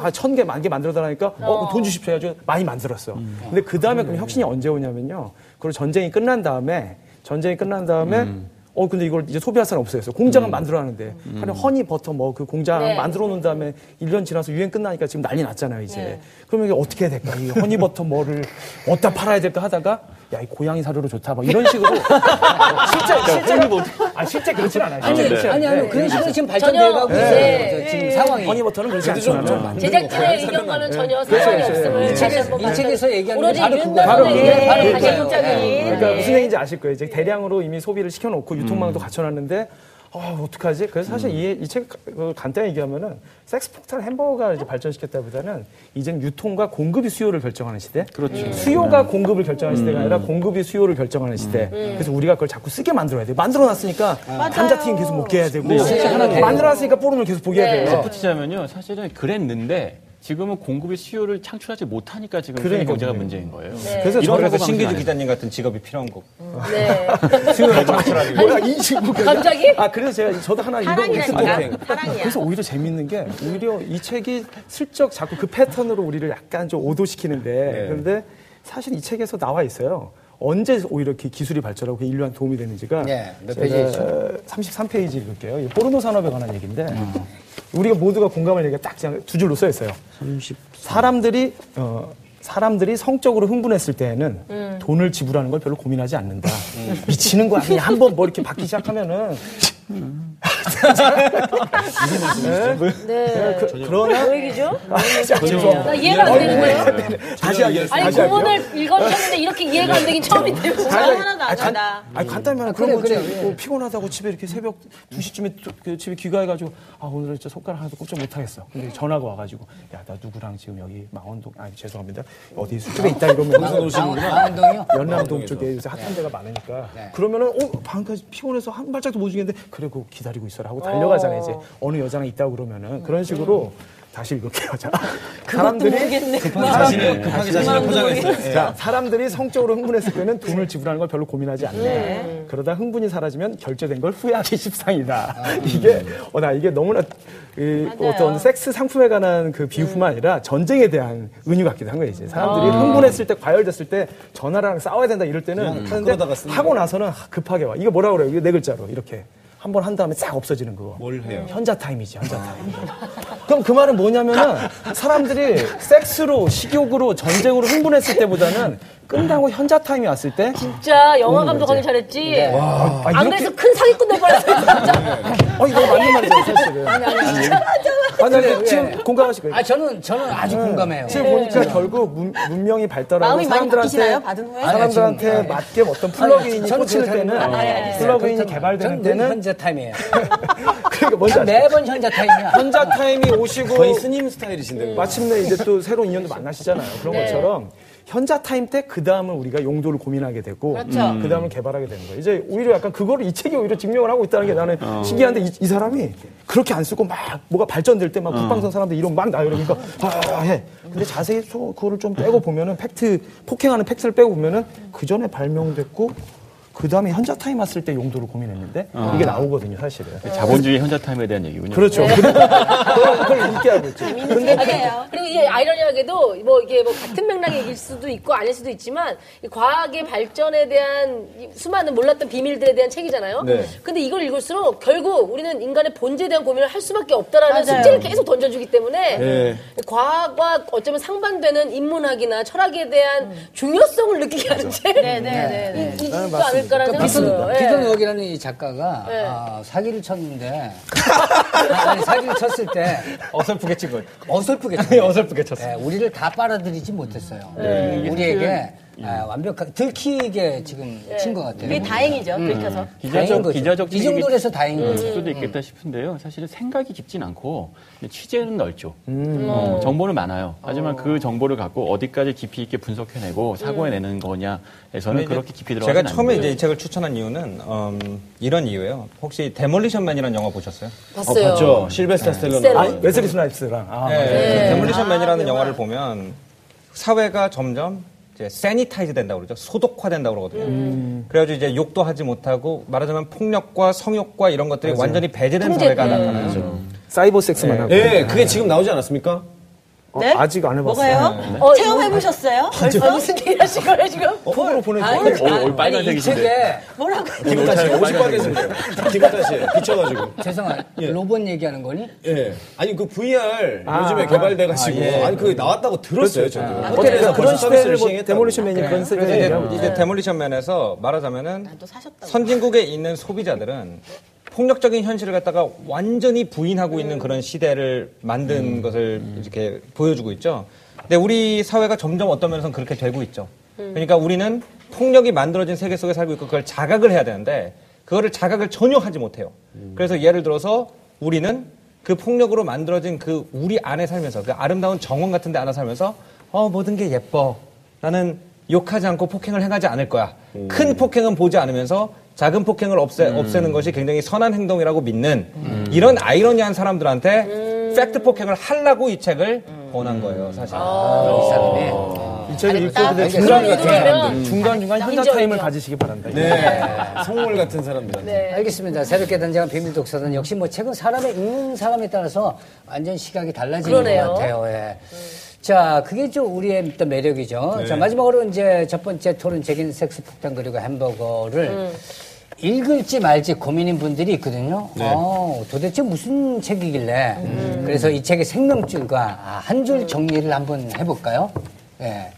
아, 천 개, 만 개 만들어 달라니까 어, 돈 주십시오 해가지고 많이 만들었어. 근데 그 다음에 그럼 혁신이 언제 오냐면요. 그리고 전쟁이 끝난 다음에 전쟁이 끝난 다음에 어 근데 이걸 이제 소비할 사람 없어졌어. 공장은 만들어 하는데 하는 허니 버터 뭐 그 공장 네. 만들어 놓은 다음에 1년 지나서 유행 끝나니까 지금 난리 났잖아요, 이제. 그러면 이게 어떻게 해야 될까? 이 허니 버터 뭐를 어디다 팔아야 될까 하다가 야, 이 고양이 사료로 좋다. 막 이런 식으로. 실제 실제 아 실제 그렇진 않아요. 아니, 실제. 그렇지 아니, 아니. 그런 식으로 지금 전혀, 발전돼가고 네. 있어요. 저 지금 상황이. 허니버터는 그렇지 않지만 제작진의 의견과는 전혀 상관이 없음을 다시 한번 이 책에서 얘기하는 바로 그거예요. 바로. 극장이 그러니까 무슨 얘기인지 아실 거예요. 이제 대량으로 이미 소비를 시켜놓고 유통망도 갖춰놨는데 아 어떡하지? 그래서 사실 이책 간단히 얘기하면은 섹스 폭탄 햄버거가 이제 발전시켰다보다는 이젠 유통과 공급이 수요를 결정하는 시대. 그렇죠. 수요가 공급을 결정하는 시대가 아니라 공급이 수요를 결정하는 시대. 그래서 우리가 그걸 자꾸 쓰게 만들어야 돼. 만들어놨으니까 감자튀김 계속 먹게 해야 되고 만들어놨으니까 뽀름을 계속 보게 해야 돼요. 덧붙이자면요, 사실은 그랬는데 지금은 공급이 수요를 창출하지 못하니까 지금 그러니까 생긴 문제가. 문제인 거예요. 그래서 이런 저는 그래서 방식 신기주. 기자님 같은 직업이 필요한 거. 네. 뭐야 이 친구 갑자기? 아 그래서 제가 저도 하나. 사랑이야. 그래서 오히려 재밌는 게 오히려 이 책이 슬쩍 자꾸 그 패턴으로 우리를 약간 좀 오도시키는데 그런데 사실 이 책에서 나와 있어요. 언제 오히려 이렇게 기술이 발전하고 그게 인류한 도움이 되는지가 네, 몇 제가 페이지죠? 33페이지 읽을게요. 이 포르노 산업에 관한 얘기인데 우리가 모두가 공감할 얘기가 딱두 줄로 써 있어요. 사람들이 어, 사람들이 성적으로 흥분했을 때에는 돈을 지불하는 걸 별로 고민하지 않는다. 미치는 거 아니야. 한번 뭐 이렇게 받기 시작하면은 네. 그, 그러나 뭐 얘기죠? 죄송합니다. 나 이해가 안 되는데요? 다시 하겠습니다. 아니 다시. 고문을 읽었는데 이렇게 이해가 안 되긴 처음인데요. 하나도 안 아니, 간- 된다. 아니 간단히 말하면 그래, 그런 거지. 그래, 그래. 뭐 피곤하다고 집에 이렇게 새벽 2시쯤에 그 집에 귀가해가지고 아 오늘 진짜 손가락 하나도 꼽지 못하겠어. 근데 전화가 와가지고 야 나 누구랑 지금 여기 망원동 아니 죄송합니다 어디 술집에 있다 이러면 강원동이요? 연남동 쪽에 요새 핫한 데가 많으니까 그러면은 어 방금까지 피곤해서 한 발짝도 못 죽겠는데 그래 그 기다리고 있어라 하고 달려가잖아요 이제 어느 여자랑 있다고 그러면은 그런 식으로 다시 읽을게요 자 사람들이 자신을 급하게 자신을 포장했어요. 자, 사람들이 성적으로 흥분했을 때는 돈을 지불하는 걸 별로 고민하지 않는다. 그러다 흥분이 사라지면 결제된 걸 후회하기 십상이다. 이게, 어, 나 이게 너무나, 이, 어떤 섹스 상품에 관한 그 비유뿐만 아니라 전쟁에 대한 은유 같기도 한 거예요, 이제. 사람들이 흥분했을 때, 과열됐을 때 전화랑 싸워야 된다 이럴 때는 하는데 끌어다가 쓰는 하고 나서는 급하게 와. 이거 뭐라 그래요? 이거 네 글자로. 이렇게. 한 번 한 다음에 싹 없어지는 그거. 뭘 해요? 현자 타임이지, 현자 타임. 그럼 그 말은 뭐냐면은 사람들이 섹스로, 식욕으로, 전쟁으로 흥분했을 때보다는 끝나고 현자 타임이 왔을 때 진짜 영화 감독하기 잘했지. 아, 안 그래서 큰 사기꾼 될 뻔했어요. 어, 이거 맞는 말이잖아요, 사실은. 아니, 아니, 아니, 지금 공감하실 거예요. 아, 저는, 저는 아주 공감해요. 지금 보니까 결국 문, 문명이 발달하고 마음이 많이 사람들한테 바뀌시나요? 받은 후에? 사람들한테 맞게 어떤 플러그인이 저는 꽂히는 그렇게 때는 하는 거예요. 플러그인이 개발되는 저는 늘 때는 현자 타임이에요. 그러니까 뭔지 아시죠? 매번 현자 타임이야. 현자 타임이 오시고 거의 스님 스타일이신데. 마침내 이제 또 새로운 인연도 만나시잖아요. 그런 네. 것처럼 현자 타임 때 그 다음을 우리가 용도를 고민하게 되고 그렇죠. 그 다음을 개발하게 되는 거예요. 이제 오히려 약간 그거를 이 책이 오히려 증명을 하고 있다는 게 나는 신기한데 이, 이 사람이 그렇게 안 쓰고 막 뭐가 발전될 때 막 국방성 사람들 이름 막 나요. 그러니까 아, 해. 근데 자세히 소- 그거를 좀 빼고 보면은 팩트 폭행하는 팩트를 빼고 보면은 그 전에 발명됐고 그 다음에 현자 타임 왔을 때 용도를 고민했는데 이게 나오거든요, 사실은. 자본주의 현자 타임에 대한 얘기군요. 그렇죠. 그걸, 그걸 인기하고 있죠. 아, 그리고 이게 아이러니하게도 뭐 이게 뭐 같은 맥락의 얘기일 수도 있고 아닐 수도 있지만 이 과학의 발전에 대한 이 수많은 몰랐던 비밀들에 대한 책이잖아요. 네. 근데 이걸 읽을수록 결국 우리는 인간의 본질에 대한 고민을 할 수밖에 없다라는 맞아요. 숙제를 계속 던져주기 때문에 네. 과학과 어쩌면 상반되는 인문학이나 철학에 대한 중요성을 느끼게 하는 책. 네네네. 이- 이지 도 않을까라는 생각이 들어요. 예. 피터 노역이라는 이 작가가 네. 아, 사기를 쳤는데 아니 사기를 쳤을 때 어설프게 찍은. 어설프게 쳤어요. 어설프게 쳤어요. 네, 우리를 다 빨아들이지 못했어요. 우리에게 아, 완벽하게 들키게 지금 친 것 같아요. 그게 다행이죠. 들켜서. 다행인 기자적, 거죠. 기자적 이 정도로 해서 다행인 음, 거죠. 수도 있겠다 싶은데요. 사실은 생각이 깊진 않고 취재는 넓죠. 어, 정보는 많아요. 하지만 그 정보를 갖고 어디까지 깊이 있게 분석해내고 사고해내는 거냐에서는 그렇게 깊이 들어가지 제가 처음에 이제 이 책을 추천한 이유는 음, 이런 이유예요. 혹시 데몰리션맨이라는 영화 보셨어요? 봤어요. 맞죠? 실베스타 스텔론. 스텔론. 아, 웨슬리 스나이프스랑. 아, 네, 네. 데몰리션맨이라는 아, 영화를 영화. 보면 사회가 점점 이제 sanitize 된다고 그러죠. 소독화된다고 그러거든요. 음. 그래가지고 이제 욕도 하지 못하고 말하자면 폭력과 성욕과 이런 것들이 완전히 배제된 통제. 사회가 음. 나타나요. 사이버 섹스만 하고. 예, 그게 지금 나오지 않았습니까? 어, 네? 아직 안 해봤어요. 뭐가요? 어, 체험해보셨어요? 아, 무슨 얘기 하신 거예요, 지금? 폰으로 아, 보내주고. 이거- 오, 오, 아니 이 빨간색이신데. 뭐라고? 김호타 씨, 옷이 빨개졌네요. 김호타 씨, 비쳐가지고. 죄송한 예. 로봇 얘기하는 거니? 예. 아니, 그 VR 요즘에 개발돼가지고. 아니, 그게 나왔다고 들었어요, 저도. 어떻게 호텔에서 그런 벌써 서비스를 시대를 뭐. 데몰리션맨이 그런 그래서 세대에 이제, 이제 데몰리션맨에서 말하자면은. 선진국에 있는 소비자들은 폭력적인 현실을 갖다가 완전히 부인하고 있는 그런 시대를 만든 것을 이렇게 보여주고 있죠. 근데 우리 사회가 점점 어떤 면에서는 그렇게 되고 있죠. 그러니까 우리는 폭력이 만들어진 세계 속에 살고 있고 그걸 자각을 해야 되는데 그거를 자각을 전혀 하지 못해요. 그래서 예를 들어서 우리는 그 폭력으로 만들어진 그 우리 안에 살면서 그 아름다운 정원 같은 데 안에 살면서 어 모든 게 예뻐. 나는 욕하지 않고 폭행을 행하지 않을 거야. 큰 폭행은 보지 않으면서 작은 폭행을 없애, 없애는 것이 굉장히 선한 행동이라고 믿는 이런 아이러니한 사람들한테 팩트 폭행을 하려고 이 책을 권한 거예요, 사실. 이 사람이 이 책을 읽고 근데. 중간 그런 의도라면 중간중간 현자 인정, 타임을. 가지시기 바랍니다. 네. 성물 같은 사람들한테. 네. 알겠습니다. 새롭게 등장한 비밀 독서단 역시 뭐 책은 사람의 읽는 사람에 따라서 완전 시각이 달라지는 그러네요. 것 같아요. 예. 자, 그게 좀 우리의 또 매력이죠. 자, 마지막으로 이제 첫 번째 토론책인 섹스 폭탄 그리고 햄버거를 읽을지 말지 고민인 분들이 있거든요. 어, 도대체 무슨 책이길래. 그래서 이 책의 생명줄과 아, 한줄 정리를 한번 해볼까요? 예.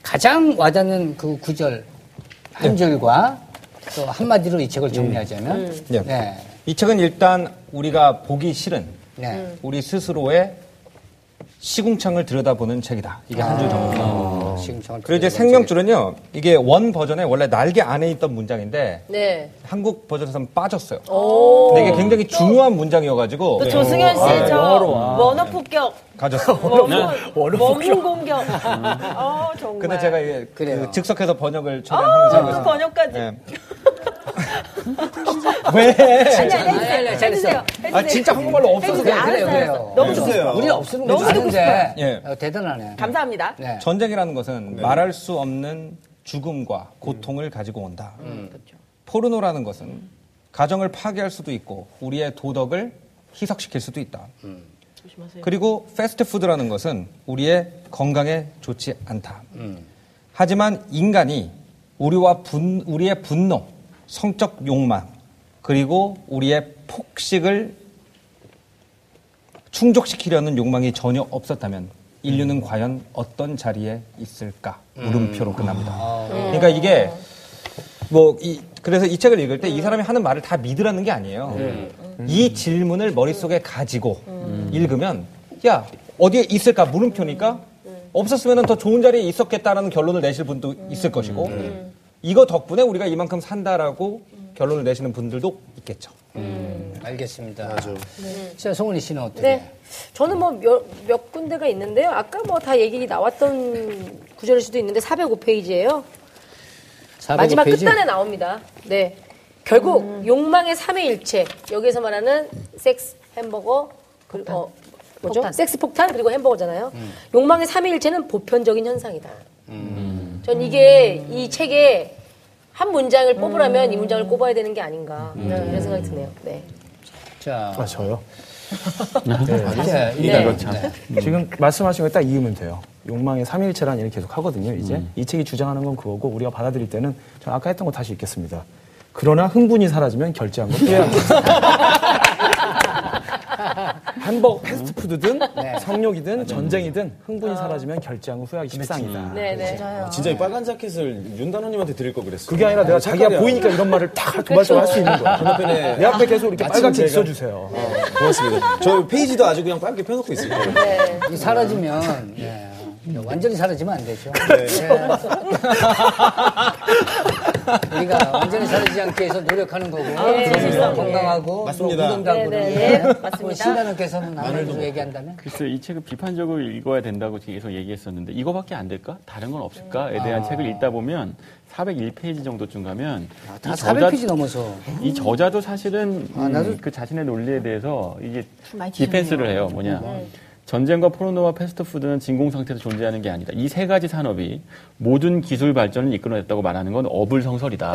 가장 와닿는 그 구절 한 줄과 또 한마디로 이 책을 정리하자면. 네. 네. 이 책은 일단 우리가 보기 싫은 네. 우리 스스로의 시궁창을 들여다보는 책이다. 이게 한 줄. 어, 지금 정확히 그리고 이제 생명줄은요, 이게 원 버전에 원래 날개 안에 있던 문장인데 네. 한국 버전에서는 빠졌어요. 오. 근데 이게 굉장히 중요한 문장이어가지고 또 조승현 씨, 아, 저 원어 폭격, 가졌어. 원문, 공격. 어, 정말. 근데 제가 이게. 그 즉석해서 번역을 아, 처리하면서 또 그래서- 번역까지. 예. 왜? 아니, 아니, 아니, 아니, 해주세요. 잘했어. 해주세요. 아 진짜 한국말로 없어서. 그래. 그래요, 그래요. 알았어요. 너무 해주세요. 우리 없으면 너무 듣고 예. 어, 대단하네. 감사합니다. 네. 전쟁이라는 것은 말할 수 없는 죽음과 고통을 가지고 온다. 포르노라는 것은 가정을 파괴할 수도 있고 우리의 도덕을 희석시킬 수도 있다. 그리고 패스트푸드라는 것은 우리의 건강에 좋지 않다. 하지만 인간이 우리와 분, 우리의 분노, 성적 욕망, 그리고 우리의 폭식을 충족시키려는 욕망이 전혀 없었다면 인류는 과연 어떤 자리에 있을까? 물음표로 끝납니다. 그러니까 이게 뭐 이 그래서 이 책을 읽을 때 이 사람이 하는 말을 다 믿으라는 게 아니에요. 이 질문을 머릿속에 가지고 읽으면 야 어디에 있을까? 물음표니까 없었으면 더 좋은 자리에 있었겠다라는 결론을 내실 분도 있을 것이고 이거 덕분에 우리가 이만큼 산다라고 결론을 내시는 분들도 있겠죠. 네. 알겠습니다. 자, 송은이 씨는 어떻게? 네. 저는 뭐몇 군데가 있는데요. 아까 뭐 다 얘기 나왔던 구절일 수도 있는데 405페이지예요. 405 마지막 페이지? 끝단에 나옵니다. 네. 결국 욕망의 삼위일체 여기서 말하는 섹스, 햄버거, 그리고 어, 뭐죠? 섹스 폭탄 그리고 햄버거잖아요. 욕망의 삼위일체는 보편적인 현상이다. 전 이게 이 책에 한 문장을 뽑으라면 이 문장을 꼽아야 되는 게 아닌가 이런 생각이 드네요. 네. 자, 아, 저요? 이제 네. 이거 지금 말씀하신 거딱 이으면 돼요. 욕망의 삼일체라는 얘기를 계속 하거든요, 이제. 이 책이 주장하는 건 그거고, 우리가 받아들일 때는, 전 아까 했던 거 다시 읽겠습니다. 그러나 흥분이 사라지면 결제한 건 후회합니다. 햄버거, 패스트푸드든, 성욕이든, 전쟁이든, 흥분이 사라지면 결제한 건 후회하기 십상이다. 네, 네. 아, 진짜 이 빨간 자켓을 윤단호님한테 드릴 걸 그랬어. 그게 아니라 내가 자기가 보이니까 이런 말을 딱 도발적으로 할 수 있는 거야. 건너편에 내 앞에 계속 이렇게 빨갛게 제가- 있어주세요. 고맙습니다. 저 페이지도 아주 그냥 빨갛게 펴놓고 있을게요. 이 사라지면 네. 완전히 사라지면 안 되죠. 네. 네. 우리가 완전히 사라지지 않기 위해서 노력하는 거고 그러면서 건강하고 맞습니다. 또 운동도 네, 네, 네, 맞습니다. 뭐 신단원께서는 아무래도 얘기한다면 글쎄 이 책을 비판적으로 읽어야 된다고 계속 얘기했었는데 이거밖에 안 될까? 다른 건 없을까?에 대한 책을 읽다 보면 401페이지 정도쯤 가면 다이 저자- 400페이지 넘어서 이 저자도 사실은 아, 나도- 음, 그 자신의 논리에 대해서 이게 디펜스를 해요. 뭐냐. 전쟁과 포르노와 패스트푸드는 진공 상태에서 존재하는 게 아니다. 이 세 가지 산업이 모든 기술 발전을 이끌어냈다고 말하는 건 어불성설이다.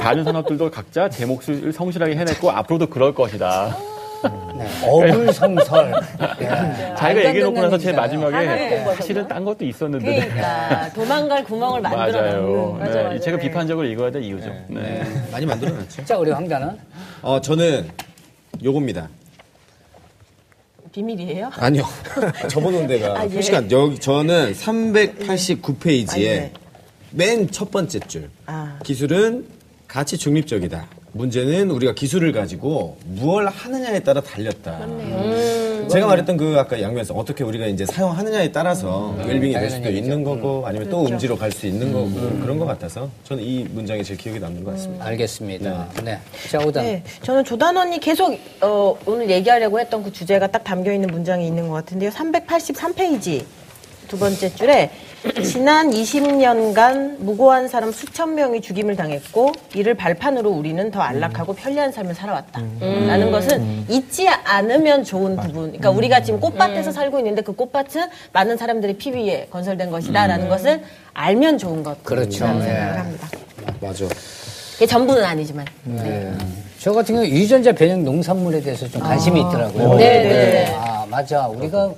다른 산업들도 각자 제 몫을 성실하게 해냈고 앞으로도 그럴 것이다. 네. 어불성설 예. 자기가 얘기해놓고 나서 제 얘기잖아요. 마지막에 사실은 딴 것도 있었는데. 그러니까 도망갈 구멍을 만들어 맞아요. 맞아, 네, 맞아. 네. 비판적으로 읽어야 될 이유죠. 네. 많이 만들어놨죠. 자 우리 황자는 어, 저는 요겁니다. 비밀이에요? 아니요. 접어놓은 데가 아, 예. 표시가, 여기, 저는 389페이지에 아, 예. 맨첫 번째 줄. 아. 기술은 가치 중립적이다. 문제는 우리가 기술을 가지고 무엇을 하느냐에 따라 달렸다. 음. 제가 말했던 그 아까 양면성 어떻게 우리가 이제 사용하느냐에 따라서 웰빙이 될 수도 있는 거고 아니면 또 음지로 갈 수 있는 거고 그런 것 같아서 저는 이 문장이 제일 기억에 남는 것 같습니다. 알겠습니다. 네. 자 오단. 네, 저는 조단원이 계속 어, 오늘 얘기하려고 했던 그 주제가 딱 담겨 있는 문장이 있는 것 같은데요. 383페이지 두 번째 줄에 지난 20년간 무고한 사람 수천 명이 죽임을 당했고 이를 발판으로 우리는 더 안락하고 편리한 삶을 살아왔다. 라는 것은 잊지 않으면 좋은 부분. 그러니까 우리가 지금 꽃밭에서 살고 있는데 그 꽃밭은 많은 사람들의 피 위에 건설된 것이다. 라는 것을 알면 좋은 것. 그렇죠. 라는 네. 생각을 합니다. 맞아. 이게 전부는 아니지만. 저 같은 경우 유전자 변형 농산물에 대해서 좀 관심이 있더라고요. 네, 네, 네. 아, 맞아. 우리가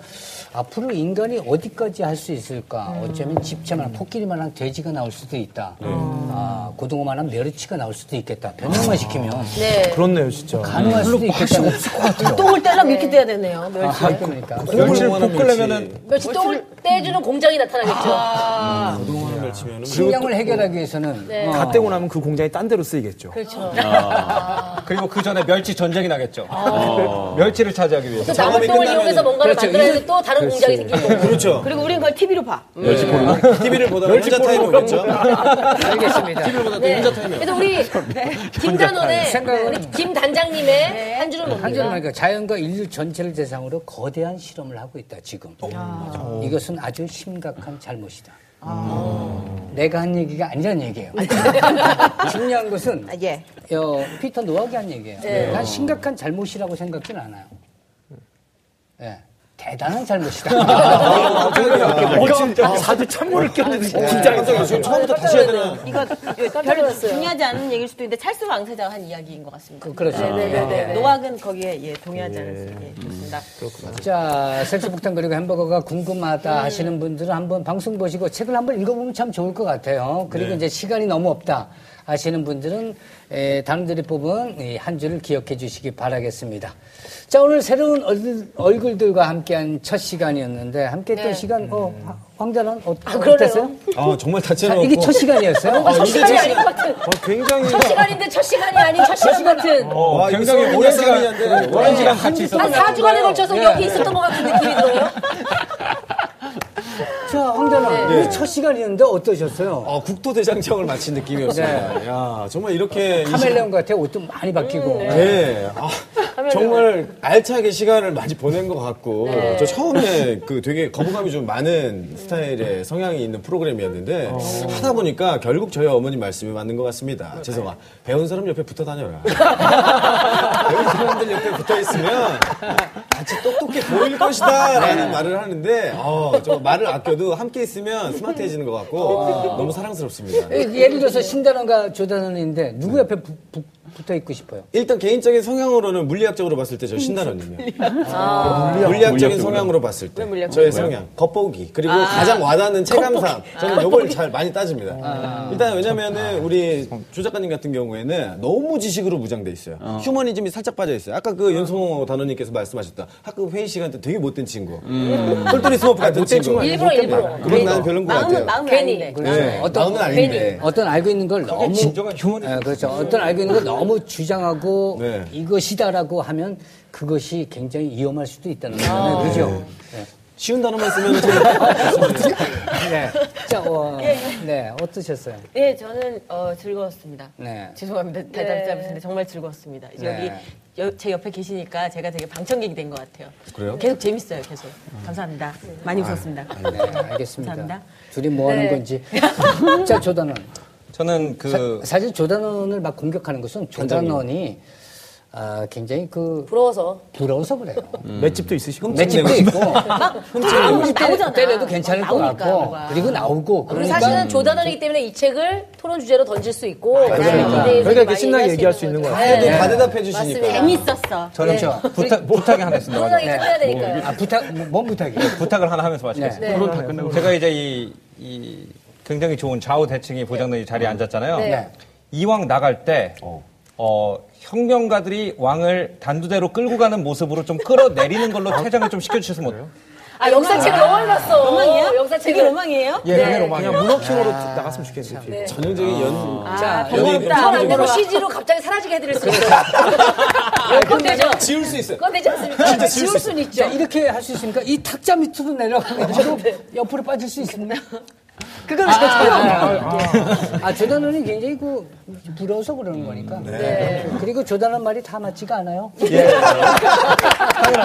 앞으로 인간이 어디까지 할 수 있을까? 어쩌면 집채만한 토끼리만한 돼지가 나올 수도 있다. 아, 고등어만한 메르치가 나올 수도 있겠다. 변형만 시키면 네. 그렇네요, 진짜. 가능할 수도 없을 것 같아요. 똥을 떼려면 이렇게 떼야 되네요. 멸치. 아, 그러니까. 멸치를 볶으려면은 멸치 똥을 떼주는 공장이 나타나겠죠. 그동 멸치면은 식량을 해결하기 위해서는 네. 어, 다 떼고 나면 그 공장이 딴 데로 쓰이겠죠. 그렇죠. 그리고 그 전에 멸치 전쟁이 나겠죠. 멸치를 차지하기 위해서. 또 끝나면은- 이용해서 뭔가를 그렇죠. 만들어야 또 다른 공장이 생기고. 그렇죠. 그리고 우리는 그걸 TV로 봐. TV를 보다가 혼자 타임이 오겠죠. 알겠습니다. 네. 그래서 우리 김단원의 생각은- 우리 김 단장님의 한 줄은 한줄 뭡니까? 말니까 자연과 인류 전체를 대상으로 거대한 실험을 하고 있다 지금. 이것은 아주 심각한 잘못이다. 내가 한 얘기가 아니란 얘기예요. 중요한 것은 아, 예. 어, 피터 노악이 한 얘기예요. 네. 난 심각한 잘못이라고 생각지는 않아요. 예, 대단한 잘못이다. 어, 진짜. 다들 찬물을 꼈는데 긴장했어요. 지금 처음부터 다시 해야 되나? 이거 별로 중요하지 않은 얘기일 수도 있는데 찰스 왕세자가 한 이야기인 것 같습니다. 그 렇죠. 네네네. 노학은 거기에 예, 동의하지 않습니다. 예, 좋습니다. 자, 섹스폭탄 그리고 햄버거가 궁금하다 하시는 분들은 한번 방송 보시고 책을 한번 읽어보면 참 좋을 것 같아요. 그리고 이제 시간이 너무 없다 하시는 분들은 에, 단원들이 뽑은 이한 줄을 기억해 주시기 바라겠습니다. 자, 오늘 새로운 얼굴, 얼굴 들과 함께한 첫 시간이었는데 함께 했던 시간, 어, 황자는 어, 그러네요. 어땠어요? 아, 정말 자, 다채로웠고. 이게 첫 시간이었어요? 첫 시간이 아닌 것 같은. 굉장히 첫 시간인데 첫 시간이 아닌 첫 시간 같은. 와, 이거 굉장히 오랜 시간- 시간이었는데. 오랜 시간 같이 한 있었던 4주간에 걸쳐서 여기 있었던 것 같은 느낌이 들어요. 자, 황자는 네. 우리 첫 시간이었는데 어떠셨어요? 아, 국토대장정을 마친 느낌이었습니다. 야, 정말 이렇게. 카멜레온 같아 옷도 많이 바뀌고. 네. 아, 그러면 정말 알차게 시간을 많이 보낸 것 같고 네. 저 처음에 그 되게 거부감이 좀 많은 스타일의 성향이 있는 프로그램이었는데 하다 보니까 결국 저희 어머니 말씀이 맞는 것 같습니다. 죄송아 배운 사람 옆에 붙어 다녀라. 배운 사람들 옆에 붙어 있으면 같이 똑똑해 보일 것이다 라는 말을 하는데 어, 저 말을 아껴도 함께 있으면 스마트해지는 것 같고 너무 사랑스럽습니다. 예, 예를 들어서 신단원과 조단원인데 누구 옆에 부- 부- 붙어 있고 싶어요? 일단 개인적인 성향으로는 물리학적으로 봤을 때 저 신단원님이요. 물리학적인 물리학적으로. 성향으로 봤을 때 저의 성향 겉보기 그리고 가장 와닿는 체감상 저는 요걸 잘 많이 따집니다. 일단 왜냐면은 우리 조 작가님 같은 경우에는 너무 지식으로 무장돼 있어요. 휴머니즘이 살짝 빠져 있어요. 아까 그 연송호 단원님께서 말씀하셨다. 학급 회의 시간 때 되게 못된 친구. 똘똘이 스머프 같은 친구. 일부러 일부러. 그건 나는 별론 것 같아요. 마음은 괜히. 아닌데. 네, 어떤- 마음은 아닌데. 어떤 알고 있는 걸 너무 진정한 휴머니즘. 예, 그렇죠. 어떤 알고 있는 걸 너무 주장하고 네. 이것이다라고 하면 그것이 굉장히 위험할 수도 있다는 거잖아요. 그렇죠? 쉬운 단어만 쓰면 좀 네. 자, 어, 네. 어떠셨어요? 네, 저는 어, 즐거웠습니다. 네. 죄송합니다. 대답 잡으신데 정말 즐거웠습니다. 이제 네. 여기 여- 제 옆에 계시니까 제가 되게 방청객이 된 것 같아요. 그래요? 계속 재밌어요, 계속. 감사합니다. 많이 웃었습니다. 네, 알겠습니다. 감사합니다. 둘이 뭐 하는 네. 건지. 자, 조단원. 저는 그 사, 실 조단원을 막 공격하는 것은 조단원이 아, 굉장히 그 부러워서. 부러워서 그래요. 맷집도 있으시고. 맷집도 있고 때- 나오잖아. 때려도 괜찮을 것 같고. 그리고 나오고 그리고 그러니까 사실은 조단원이기 때문에 이 책을 토론 주제로 던질 수 있고 그러니까. 그다음에 그러니까 이렇게 많이 신나게 얘기할 수 있는 거죠. 거야. 해도 네. 다 대답해 주시니까. 재밌었어. 저는 그렇죠. 부탁, 부탁이 하나 있습니다. 좀 해야 되니까요. 아, 부탁, 뭐, 뭔 부탁이에요? 부탁을 하나 하면서 마치겠습니다. 네. 토론 다 끝나고 제가 이제 이, 이 굉장히 좋은 좌우 대칭이 보장된 이 자리에 앉았잖아요. 네. 이왕 나갈 때, 어, 혁명가들이 왕을 단두대로 끌고 가는 모습으로 좀 끌어내리는 걸로 퇴장을 좀 시켜주셨으면 어때요? 아 역사책을 너무 읽었어. 로망이에요? 그게 역사책을 로망이에요? 예, 네. 로망이야. 그냥 문어킹으로 나갔으면 좋겠는데. 전형적인 연 자, 번거롭다. 안 되고 CG로 갑자기 사라지게 해드릴 수 있어요. 그건 되죠. 지울 수 있어요. 그건 되지 않습니까? 진짜 지울 지울 수 수는 있죠. 자, 이렇게 할 수 있습니까? 이 탁자 밑으로 내려가가지고 옆으로 빠질 수 있습니다. 그건 아, 아, 아, 조단원이 굉장히 그 부러워서 그러는 거니까. 네. 그리고 조단원 말이 다 맞지가 않아요.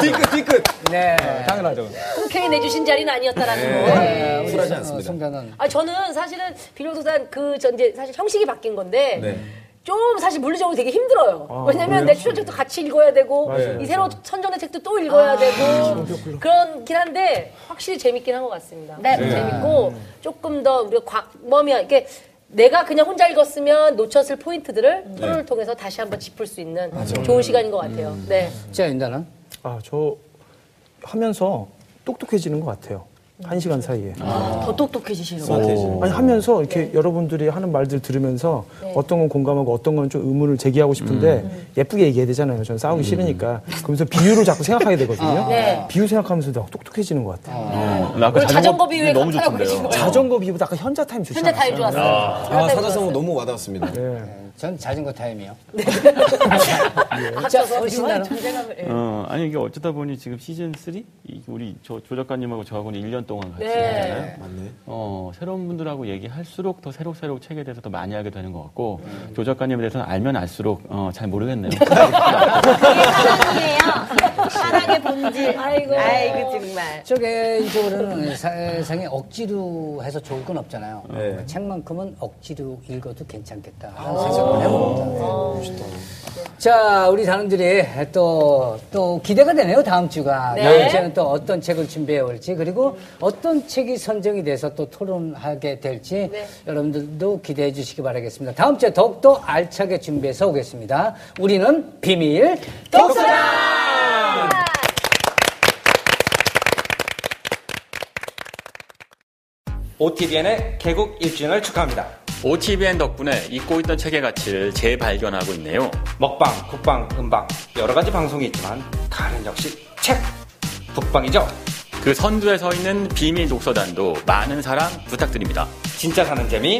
뒤끝 뒤끝. 네. 당연하죠. 흔쾌히 내주신 자리는 아니었다라는 거. 네, 우리 쿨하지 어, 않습니다. 송단원. 아 저는 사실은 비룡도산 그 전제 사실 형식이 바뀐 건데 네. 좀 사실 물리적으로 되게 힘들어요. 왜냐면 내 추천책도 같이 읽어야 되고 이 새로 선정된 책도 또 읽어야 되고 그런긴 한데 확실히 재밌긴 한 것 같습니다. 네. 재밌고 조금 더 우리가 광범위한 이렇게 내가 그냥 혼자 읽었으면 놓쳤을 포인트들을 토론을 통해서 다시 한번 짚을 수 있는 좋은 시간인 것 같아요. 네. 자, 윤단원. 아, 저 하면서 똑똑해지는 것 같아요. 한 시간 사이에. 더 똑똑해지시는 거. 스마트해지는. 아니 하면서 이렇게 여러분들이 하는 말들 들으면서 어떤 건 공감하고 어떤 건 좀 의문을 제기하고 싶은데 예쁘게 얘기해야 되잖아요. 저는 싸우기 싫으니까. 그러면서 비유를 자꾸 생각하게 되거든요. 네. 비유 생각하면서 더 똑똑해지는 것 같아요. 나 아까 자전거 비유에 너무 감탄하고 좋던데요. 계신. 자전거 비유보다 아까 현자 타임 좋지 현자? 타임 좋았어요. 아, 사자성어 너무 와닿았습니다. 전 자전거 타임이요. 합쳐서 우리 신나는. 어, 아니 이게 어쩌다 보니 지금 시즌 3 우리 저, 조 작가님하고 저하고는 1년 동안 같이 네. 했잖아요. 맞네. 어, 새로운 분들하고 얘기할수록 더 새록새록 책에 대해서 더 많이 알게 되는 것 같고 조 작가님에 대해서는 알면 알수록 어, 잘 모르겠네요. 사랑이에요. 사랑의 본질. 아이고. 아이고, 정말. 저 개인적으로는 세상에 억지로 해서 좋을 건 없잖아요. 네. 책만큼은 억지로 읽어도 괜찮겠다 라는 생각을 해봅니다. 자, 우리 단원들이 또, 또 기대가 되네요, 다음 주가. 네. 다음 주에는 또 어떤 책을 준비해 올지, 그리고 어떤 책이 선정이 돼서 또 토론하게 될지 네. 여러분들도 기대해 주시기 바라겠습니다. 다음 주에 더욱더 알차게 준비해서 오겠습니다. 우리는 비밀 독서다! OTBN의 개국 1주년을 축하합니다. OTBN 덕분에 잊고 있던 책의 가치를 재발견하고 있네요. 먹방, 국방, 음방 여러 가지 방송이 있지만 다른 역시 책 북방이죠. 그 선두에 서 있는 비밀 독서단도 많은 사랑 부탁드립니다. 진짜 사는 재미